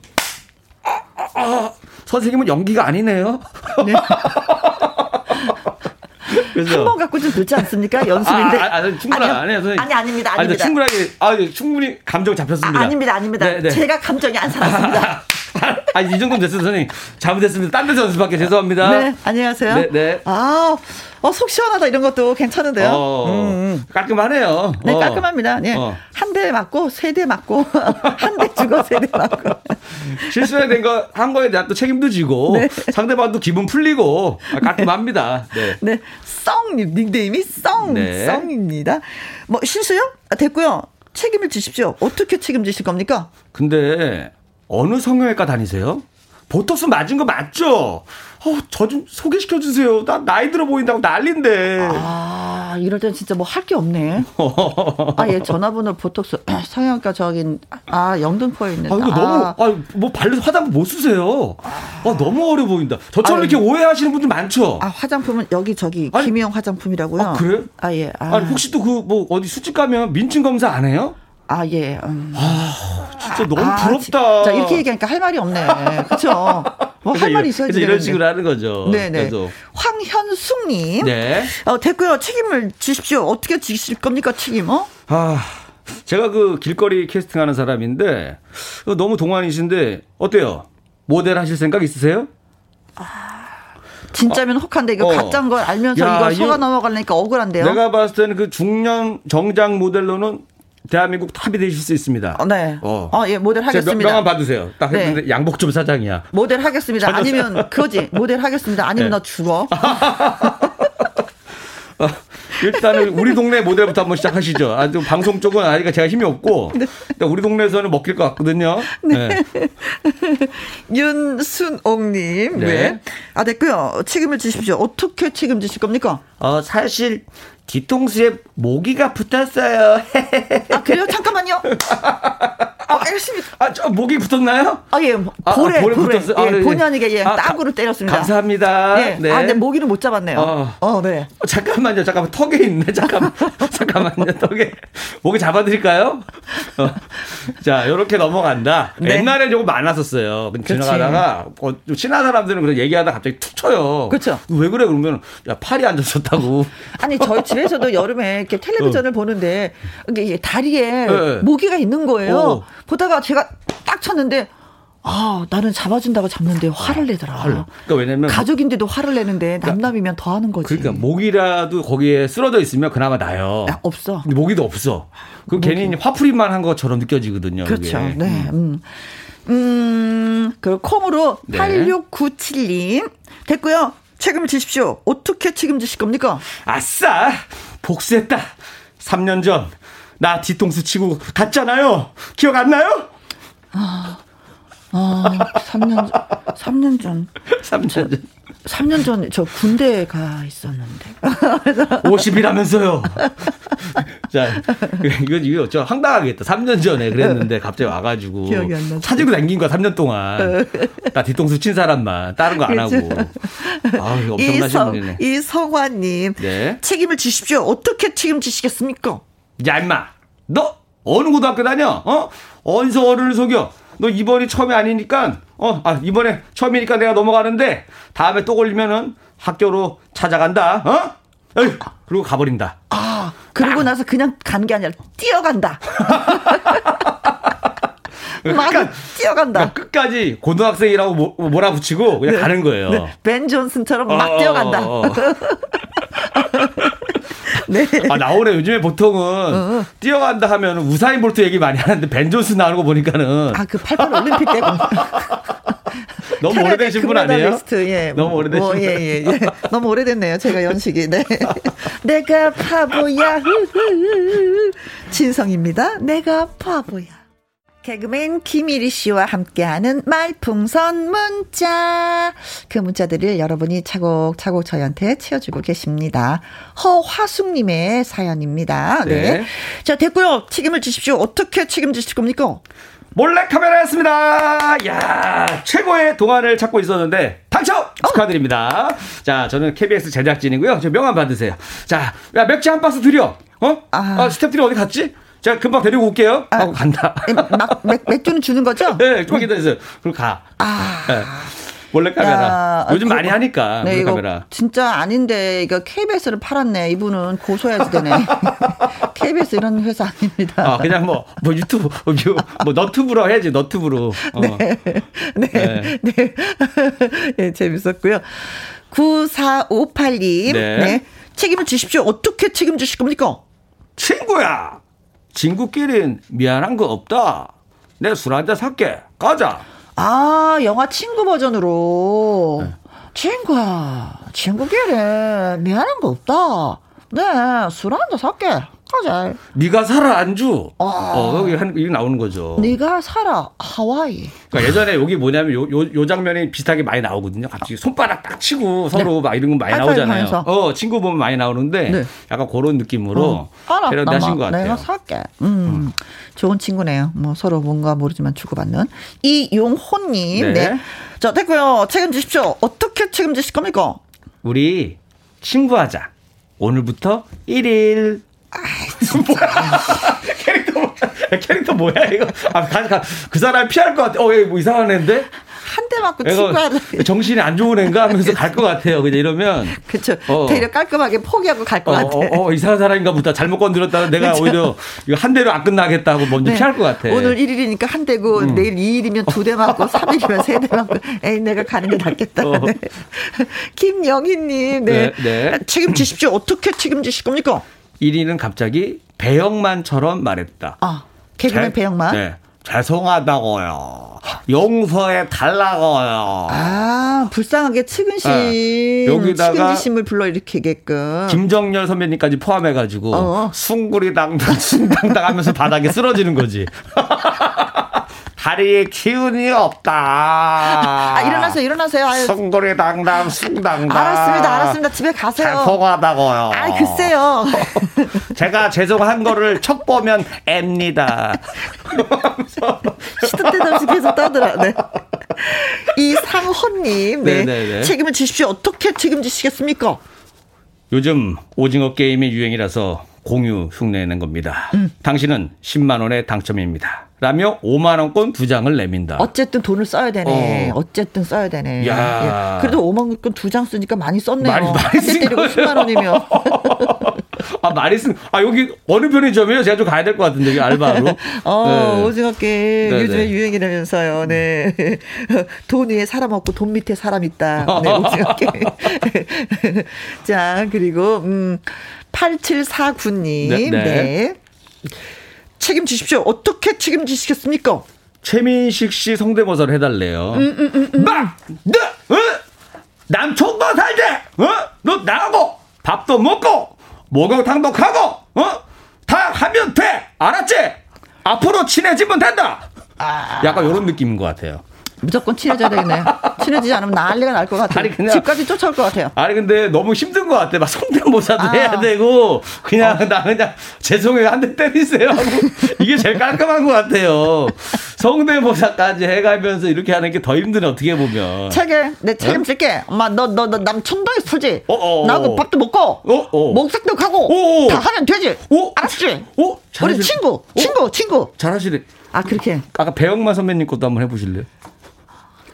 아, 아, 아. 선생님은 연기가 아니네요. 네. (laughs) 한 번 갖고 좀 좋지 않습니까? 연습인데. 아, 아, 아 충분히 안 해요, 선생님. 아니, 아닙니다. 아닙니다. 아니, 충분하게, 아, 충분히 감정 잡혔습니다. 아, 닙니다 아닙니다. 네, 네. 제가 감정이 안 살았습니다. (laughs) 아, 이 정도면 됐어요, 선생님. 잘못했습니다. 딴 데서 연습할게 죄송합니다. 네, 안녕하세요. 네, 네. 아, 어, 속 시원하다 이런 것도 괜찮은데요. 어, 음, 음. 깔끔하네요. 네, 어. 깔끔합니다. 예. 어. 한대 맞고, 세 대 맞고, (laughs) 한 대 주고, 세 대 맞고. (laughs) 실수된 거, 한 거에 대한 또 책임도 지고, 네. 상대방도 기분 풀리고, 깔끔합니다. 네. 네. 썽님, 닉네임이 썽, 네. 썽입니다. 뭐, 실수요? 아, 됐고요. 책임을 지십시오. 어떻게 책임지실 겁니까? 근데, 어느 성형외과 다니세요? 보톡스 맞은 거 맞죠? 어, 저 좀 소개시켜 주세요. 나 나이 들어 보인다고 난린데. 아, 이럴 땐 진짜 뭐 할 게 없네. (laughs) 아, 예, 전화번호 보톡스 (clears throat) 성형외과 저긴 아, 영등포에 있는. 아, 이거 아. 너무 아, 뭐 발로 화장품 못 쓰세요. 아, 너무 어려 보인다. 저처럼 아, 이렇게 오해하시는 분들 많죠. 아, 화장품은 여기 저기 김희영 화장품이라고요. 아, 그래요? 아, 예. 아. 니 혹시 또 그 뭐 어디 수집 가면 민증 검사 안 해요? 아, 예. 음. 아, 진짜 너무 아, 부럽다. 자, 이렇게 얘기하니까 할 말이 없네. 그쵸? 뭐할 말이 있어야지. 이런 식으로 하는 거죠. 네네. 네. 황현숙님. 네. 어, 됐고요. 책임을 지십시오. 어떻게 지실 겁니까, 책임, 어? 아. 제가 그 길거리 캐스팅 하는 사람인데, 너무 동안이신데, 어때요? 모델 하실 생각 있으세요? 아. 진짜면 혹한데 이거 어. 가짜인 걸 알면서 야, 이거 속아 넘어가려니까 억울한데요. 내가 봤을 때는 그 중년 정장 모델로는 대한민국 탑이 되실 수 있습니다. 어, 네. 어. 어, 예, 모델 하겠습니다. 명함 받으세요. 딱 네. 했는데 양복점 사장이야. 모델 하겠습니다. 아니면 그거지. 모델 하겠습니다. 아니면 네. 나 죽어. (laughs) (laughs) 어, 일단은 우리 동네 모델부터 한번 시작하시죠. 아, 주 방송 쪽은 아직 제가 힘이 없고 네. 우리 동네에서는 먹힐 것 같거든요. 네. 네. (laughs) 윤순옥님, 네. 네. 아 됐고요. 책임을 지십시오. 어떻게 책임지실 겁니까? 어 사실 뒤통수에 모기가 붙었어요. 아, 그래요? 잠깐만요. (laughs) 아, 열심히. 아, 저 모기 붙었나요? 아, 예. 볼에, 아, 볼에, 볼에 붙었어요. 예, 아, 네. 본의 아니게 예, 아, 딱으로 때렸습니다. 감사합니다. 예. 네. 아, 근데 모기는 못 잡았네요. 어, 어 네. 어, 잠깐만요. 잠깐만. 턱에 있네. 잠깐만. (laughs) 잠깐만요. 턱에. 모기 잡아드릴까요? 어. 자, 요렇게 넘어간다. 네. 옛날에 조금 많았었어요. 지나가다가 어, 친한 사람들은 그런 얘기하다 갑자기 툭 쳐요. 그렇죠. 왜 그래? 그러면 야, 팔이 안 좋았다고. (laughs) 아니, 저희 집에서도 여름에 이렇게 텔레비전을 어. 보는데 이게 다리에 네. 모기가 있는 거예요. 어. 보다가 제가 딱 쳤는데 아, 나는 잡아준다고 잡는데 화를 내더라. 화를. 그러니까 왜냐면 가족인데도 화를 내는데 그러니까 남남이면 더 하는 거지. 그러니까 모기라도 거기에 쓰러져 있으면 그나마 나요. 야, 없어. 근데 모기도 없어. 그 모기. 괜히 화풀이만 한 것처럼 느껴지거든요. 그렇죠. 그게. 네. 음. 음, 그 콩으로 네. 8697님 됐고요. 책임을 지십시오. 어떻게 책임지실 겁니까? 아싸! 복수했다. 3년 전, 나 뒤통수 치고 갔잖아요. 기억 안 나요? 아, 아, 3년, 3년 전. (laughs) 3년 전. 3년 전에 저 군대에 가 있었는데. (laughs) 50이라면서요. (laughs) 자, 이거, 이거 저 황당하겠다. 3년 전에 그랬는데 갑자기 와가지고. 기억이 안 나. 사지고 다긴 거야, 3년 동안. 나 뒤통수 친 사람만. 다른 거 안 하고. 아, 이거 엄청나신 분이네. 이 성화님. 네. 책임을 지십시오. 어떻게 책임지시겠습니까? 야, 임마. 너 어느 고등학교 다녀? 어? 어디서 어른을 속여? 너 이번이 처음이 아니니까 어, 아, 이번에 처음이니까 내가 넘어가는데 다음에 또 걸리면은 학교로 찾아간다. 어? 에이, 그리고 가버린다. 아, 그러고 아. 나서 그냥 가는 게 아니라 뛰어간다. 막 (laughs) 그러니까, 뛰어간다. 그러니까 끝까지 고등학생이라고 뭐, 몰아붙이고 그냥 네. 가는 거예요. 네. 벤 존슨처럼 막 어, 뛰어간다. 어, 어. (laughs) (laughs) 네. 아, 나오네. 요즘에 보통은 어, 어. 뛰어간다 하면 우사인 볼트 얘기 많이 하는데 벤 존슨 나오는 거 보니까는. 아, 그 88 올림픽 때. (laughs) 너무 오래되신 분 아니에요? 예. 너무 오래되신 뭐, 분. 예, 예, 예. 너무 오래됐네요. 제가 연식이. 네. (laughs) 내가 바보야. 진성입니다. 내가 바보야. 개그맨 김일희 씨와 함께하는 말풍선 문자. 그 문자들을 여러분이 차곡차곡 저희한테 채워주고 계십니다. 허화숙님의 사연입니다. 네. 네. 자, 됐고요. 책임을 지십시오. 어떻게 책임지실 겁니까? 몰래카메라였습니다. 야 최고의 동안을 찾고 있었는데 당첨 어? 축하드립니다. 어? 자, 저는 KBS 제작진이고요. 저 명함 받으세요. 자, 야 맥주 한 박스 드려. 어? 아, 아 스태프들이 어디 갔지? 제가 금방 데리고 올게요. 아, 하고 간다. 막 맥, 맥주는 주는 거죠? (laughs) 네, 좀 기다리세요. 그리고 가. 아. 네. 몰래카메라. 요즘 그, 많이 하니까 네, 몰래카메라. 진짜 아닌데 이거 KBS를 팔았네. 이분은 고소해야지 되네. (laughs) KBS 이런 회사 아닙니다. 아 그냥 뭐, 뭐 유튜브 뭐, 뭐 너튜브로 해야지 너튜브로. 어. 네. 네. 네. 네. 네. (laughs) 재밌었고요. 9458님. 네. 네. 책임을 지십시오. 어떻게 책임지실 겁니까? 친구야. 친구끼린 미안한 거 없다. 내 술 한잔 살게. 가자. 아, 영화 친구 버전으로. 네. 친구야, 친구끼리 미안한 거 없다. 네, 술 한잔 살게. 가자. 네가 살아 안주. 아. 어, 여기 한 여기 나오는 거죠. 네가 살아 하와이. 그러니까 예전에 여기 뭐냐면 요, 요, 요 장면이 비슷하게 많이 나오거든요. 갑자기 손바닥 딱 치고 서로 네. 막 이런 거 많이 나오잖아요. 어, 친구 보면 많이 나오는데 네. 약간 그런 느낌으로 어. 패러디하신 것 같아요. 내가 살게. 음, 음. 좋은 친구네요. 뭐 서로 뭔가 모르지만 주고받는 이용호님. 네. 네. 자 됐고요. 책임지십시오. 어떻게 책임지실 겁니까? 우리 친구하자. 오늘부터 1일 뭐야? (laughs) 캐릭터 뭐야? 캐릭터 뭐야 이거? 아, 가, 가, 그 사람 피할 것 같아. 어, 뭐 이상한 애인데? 한 대 맞고 친구야. 정신이 안 좋은 애인가 하면서 갈 것 같아요. 그냥 이러면. 그렇죠. 어. 되려 깔끔하게 포기하고 갈것 어, 같아. 어, 어, 이상한 사람인가 보다. 잘못 건드렸다는 내가 그쵸? 오히려 이거 한 대로 안 끝나겠다 고 먼저 네. 피할 것 같아. 오늘 1일이니까 한 대고 음. 내일 2일이면 두 대 맞고 3일이면 세 대 맞고 (laughs) 에이 내가 가는 게 낫겠다. 어. 네. (laughs) 김영희님, 네. 네, 네. 책임지십시오. 어떻게 책임지실 겁니까? 1위는 갑자기 배영만처럼 말했다. 아, 개그맨 배영만? 네. 죄송하다고요. 용서해 달라고요. 아, 불쌍하게 측은심. 네. 여기다가 측은지심을 불러일으키게끔. 김정열 선배님까지 포함해가지고 어. 숭구리 당당 숭당당 (laughs) 하면서 바닥에 쓰러지는 거지. (laughs) 다리에 기운이 없다. 아, 일어나세요, 일어나세요. 숭돌이 당당, 숭당당. 알았습니다, 알았습니다. 집에 가세요. 죄송하다고요. 아, 글쎄요. (laughs) 제가 죄송한 거를 첫 보면 앱니다. 시도 때도 없이 계속 떠들어. 네. 이상헌님, 네. 네네네. 네, 네. 책임을 지십시오. 어떻게 책임지시겠습니까? 요즘 오징어 게임이 유행이라서 공유 흉내내는 겁니다. 음. 당신은 10만 원의 당첨입니다. 라며 5만 원권 두 장을 내민다. 어쨌든 돈을 써야 되네. 어. 쨌든 써야 되네. 야. 예. 그래도 5만 원권 두 장 쓰니까 많이 썼네요. 많이 많이 쓴 때리고 10만 원이면. (laughs) 아 많이 쓴. 아 여기 어느 편의점이에요? 제가 좀 가야 될 것 같은데 여기 알바로. (laughs) 어 네. 오징어 게임 네, 요즘에 네. 유행이라면서요. 네. (laughs) 돈 위에 사람 없고 돈 밑에 사람 있다. 네 오징어 게임. 자 그리고 음 8749님. 네. 네. 네. 책임지십시오. 어떻게 책임지시겠습니까? 최민식 씨 성대모사를 해달래요. 음, 음, 음, 음. 막, 너, 어? 남촌도 살지? 어? 너 나하고 밥도 먹고, 목욕탕도 가고, 어? 다 하면 돼! 알았지? 앞으로 친해지면 된다! 아. 약간 이런 느낌인 것 같아요. 무조건 친해져야 되겠네요. 친해지지 않으면 난리가 날 것 같아요. 아니, 그냥, 집까지 쫓아올 것 같아요. 아니 근데 너무 힘든 것 같아. 막 성대모사도 아. 해야 되고 그냥 어. 나 그냥 죄송해요 한 대 때리세요 하고 (laughs) 이게 제일 깔끔한 것 같아요. 성대모사까지 해가면서 이렇게 하는 게 더 힘드네 어떻게 보면. 책에 내 책임질게. 엄마 너 너 너 남 천도에 살지. 어, 어, 어, 나하고 밥도 먹고 어, 어. 목색도 어, 어. 다 하면 되지. 어? 알았지? 어? 우리 친구 친구 친구. 잘하시네. 아 그렇게. 아까 배영만 선배님 것도 한번 해보실래요?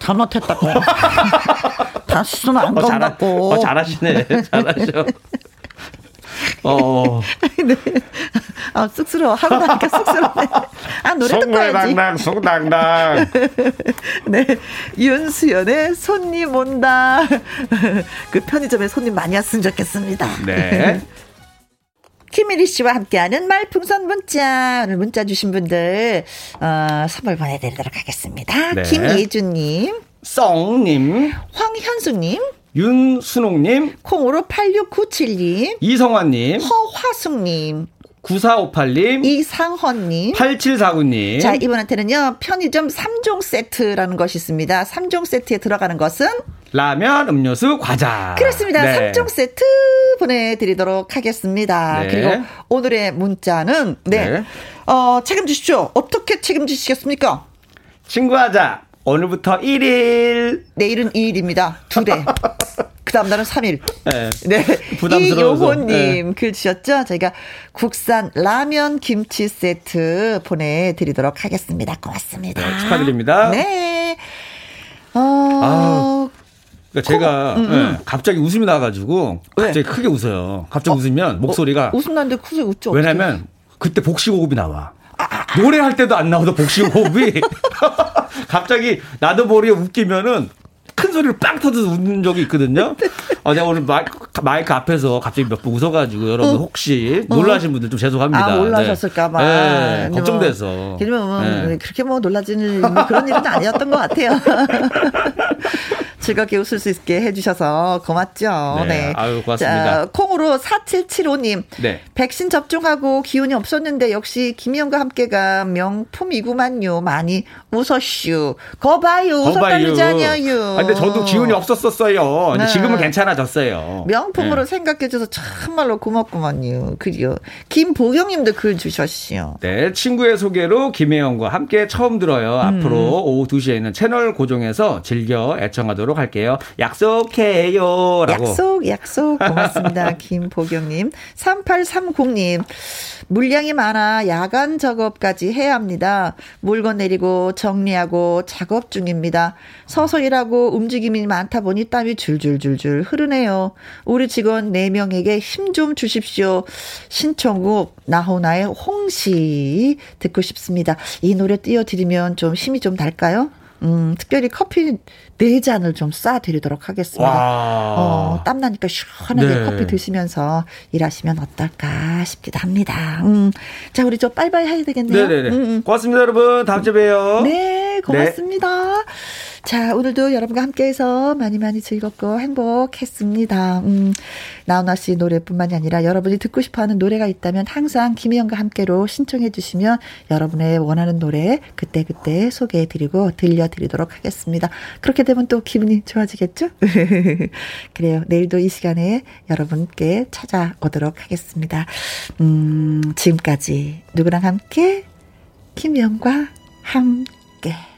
잘못했다고. (laughs) 다시는 안 어, 건다고. 어, 잘하시네. 잘하셔. 어. (laughs) 네. 아, 쑥스러워. 하고 나니까 쑥스러워. 아, 노래 듣고 야지 송당당, 송당당. 네. 윤수연의 손님 온다. (laughs) 그 편의점에 손님 많이 왔으면 좋겠습니다. 네. 김일희 씨와 함께하는 말풍선 문자. 오늘 문자 주신 분들, 어, 선물 보내드리도록 하겠습니다. 네. 김예주님, 썽님, 황현수님, 윤순옥님, 콩으로 8697님, 이성환님, 허화숙님, 9458님, 이상헌님, 8749님. 자, 이분한테는요, 편의점 3종 세트라는 것이 있습니다. 3종 세트에 들어가는 것은 라면, 음료수, 과자. 그렇습니다. 네. 3종 세트 보내드리도록 하겠습니다. 네. 그리고 오늘의 문자는, 네. 네. 어, 책임지십시오. 어떻게 책임지시겠습니까? 친구하자. 오늘부터 1일. 내일은 2일입니다. 두 대. (laughs) 그 다음 날은 3일. 네. 네. 이용호님 네. 글 주셨죠? 저희가 국산 라면 김치 세트 보내드리도록 하겠습니다. 고맙습니다. 네, 축하드립니다. 네. 어, 그러니까 제가 음, 음. 네, 갑자기 웃음이 나가지고 갑자기 왜? 크게 웃어요. 갑자기 어, 웃으면 목소리가 어, 웃음 나는데 크게 웃죠. 왜냐면 그때 복식 호흡이 나와. 아, 아, 아. 노래할 때도 안 나오던 복식 호흡이 (laughs) 갑자기 나도 모르게 웃기면은 큰 소리를 빵 터져서 웃는 적이 있거든요. (laughs) 어, 내가 오늘 마이크, 마이크 앞에서 갑자기 몇 번 웃어가지고 여러분 어. 혹시 놀라신 분들 좀 죄송합니다. 아, 놀라셨을까봐. 네. 네, 걱정돼서. 그러면 뭐 네. 그렇게 뭐 놀라지는 뭐 그런 일은 아니었던 것 같아요. (laughs) 즐겁게 웃을 수 있게 해주셔서 고맙죠. 네. 네. 아유, 고맙습니다. 자, 콩으로 4775님. 네. 백신 접종하고 기운이 없었는데 역시 김희영과 함께가 명품이구만요. 많이 웃었슈. 거봐요. 웃었다잖아요. 아, 근데 저도 기운이 없었었어요. 네. 지금은 괜찮아졌어요. 명품으로 네. 생각해줘서 참말로 고맙구만요. 그리요. 김보경님도 글 주셨시요. 네. 친구의 소개로 김혜영과 함께 처음 들어요. 음. 앞으로 오후 2시에는 채널 고정해서 즐겨 애청하도록 할게요. 약속해요. 라고. 약속, 약속. 고맙습니다. (laughs) 김보경님. 3830님. 물량이 많아 야간 작업까지 해야 합니다. 물건 내리고 정리하고 작업 중입니다. 서서 일하고 움직임이 많다 보니 땀이 줄줄줄줄 흐르네요. 우리 직원 4명에게 힘 좀 주십시오. 신청곡 나훈아의 홍시 듣고 싶습니다. 이 노래 띄워드리면 좀 힘이 좀 날까요? 음, 특별히 커피 네 잔을 좀 쏴드리도록 하겠습니다. 어, 땀나니까 시원하게 네. 커피 드시면서 일하시면 어떨까 싶기도 합니다. 음, 자, 우리 좀 빨리빨리 해야 되겠네요. 네네네. 음, 음. 고맙습니다, 여러분. 다음 주에 봬요. 네, 고맙습니다. 네. 자, 오늘도 여러분과 함께해서 많이 많이 즐겁고 행복했습니다. 음, 나훈아 씨 노래뿐만이 아니라 여러분이 듣고 싶어하는 노래가 있다면 항상 김희영과 함께로 신청해 주시면 여러분의 원하는 노래 그때 그때 소개해드리고 들려드리도록 하겠습니다. 그렇게 되면 또 기분이 좋아지겠죠? (laughs) 그래요. 내일도 이 시간에 여러분께 찾아오도록 하겠습니다. 음, 지금까지 누구랑 함께? 김희영과 함께.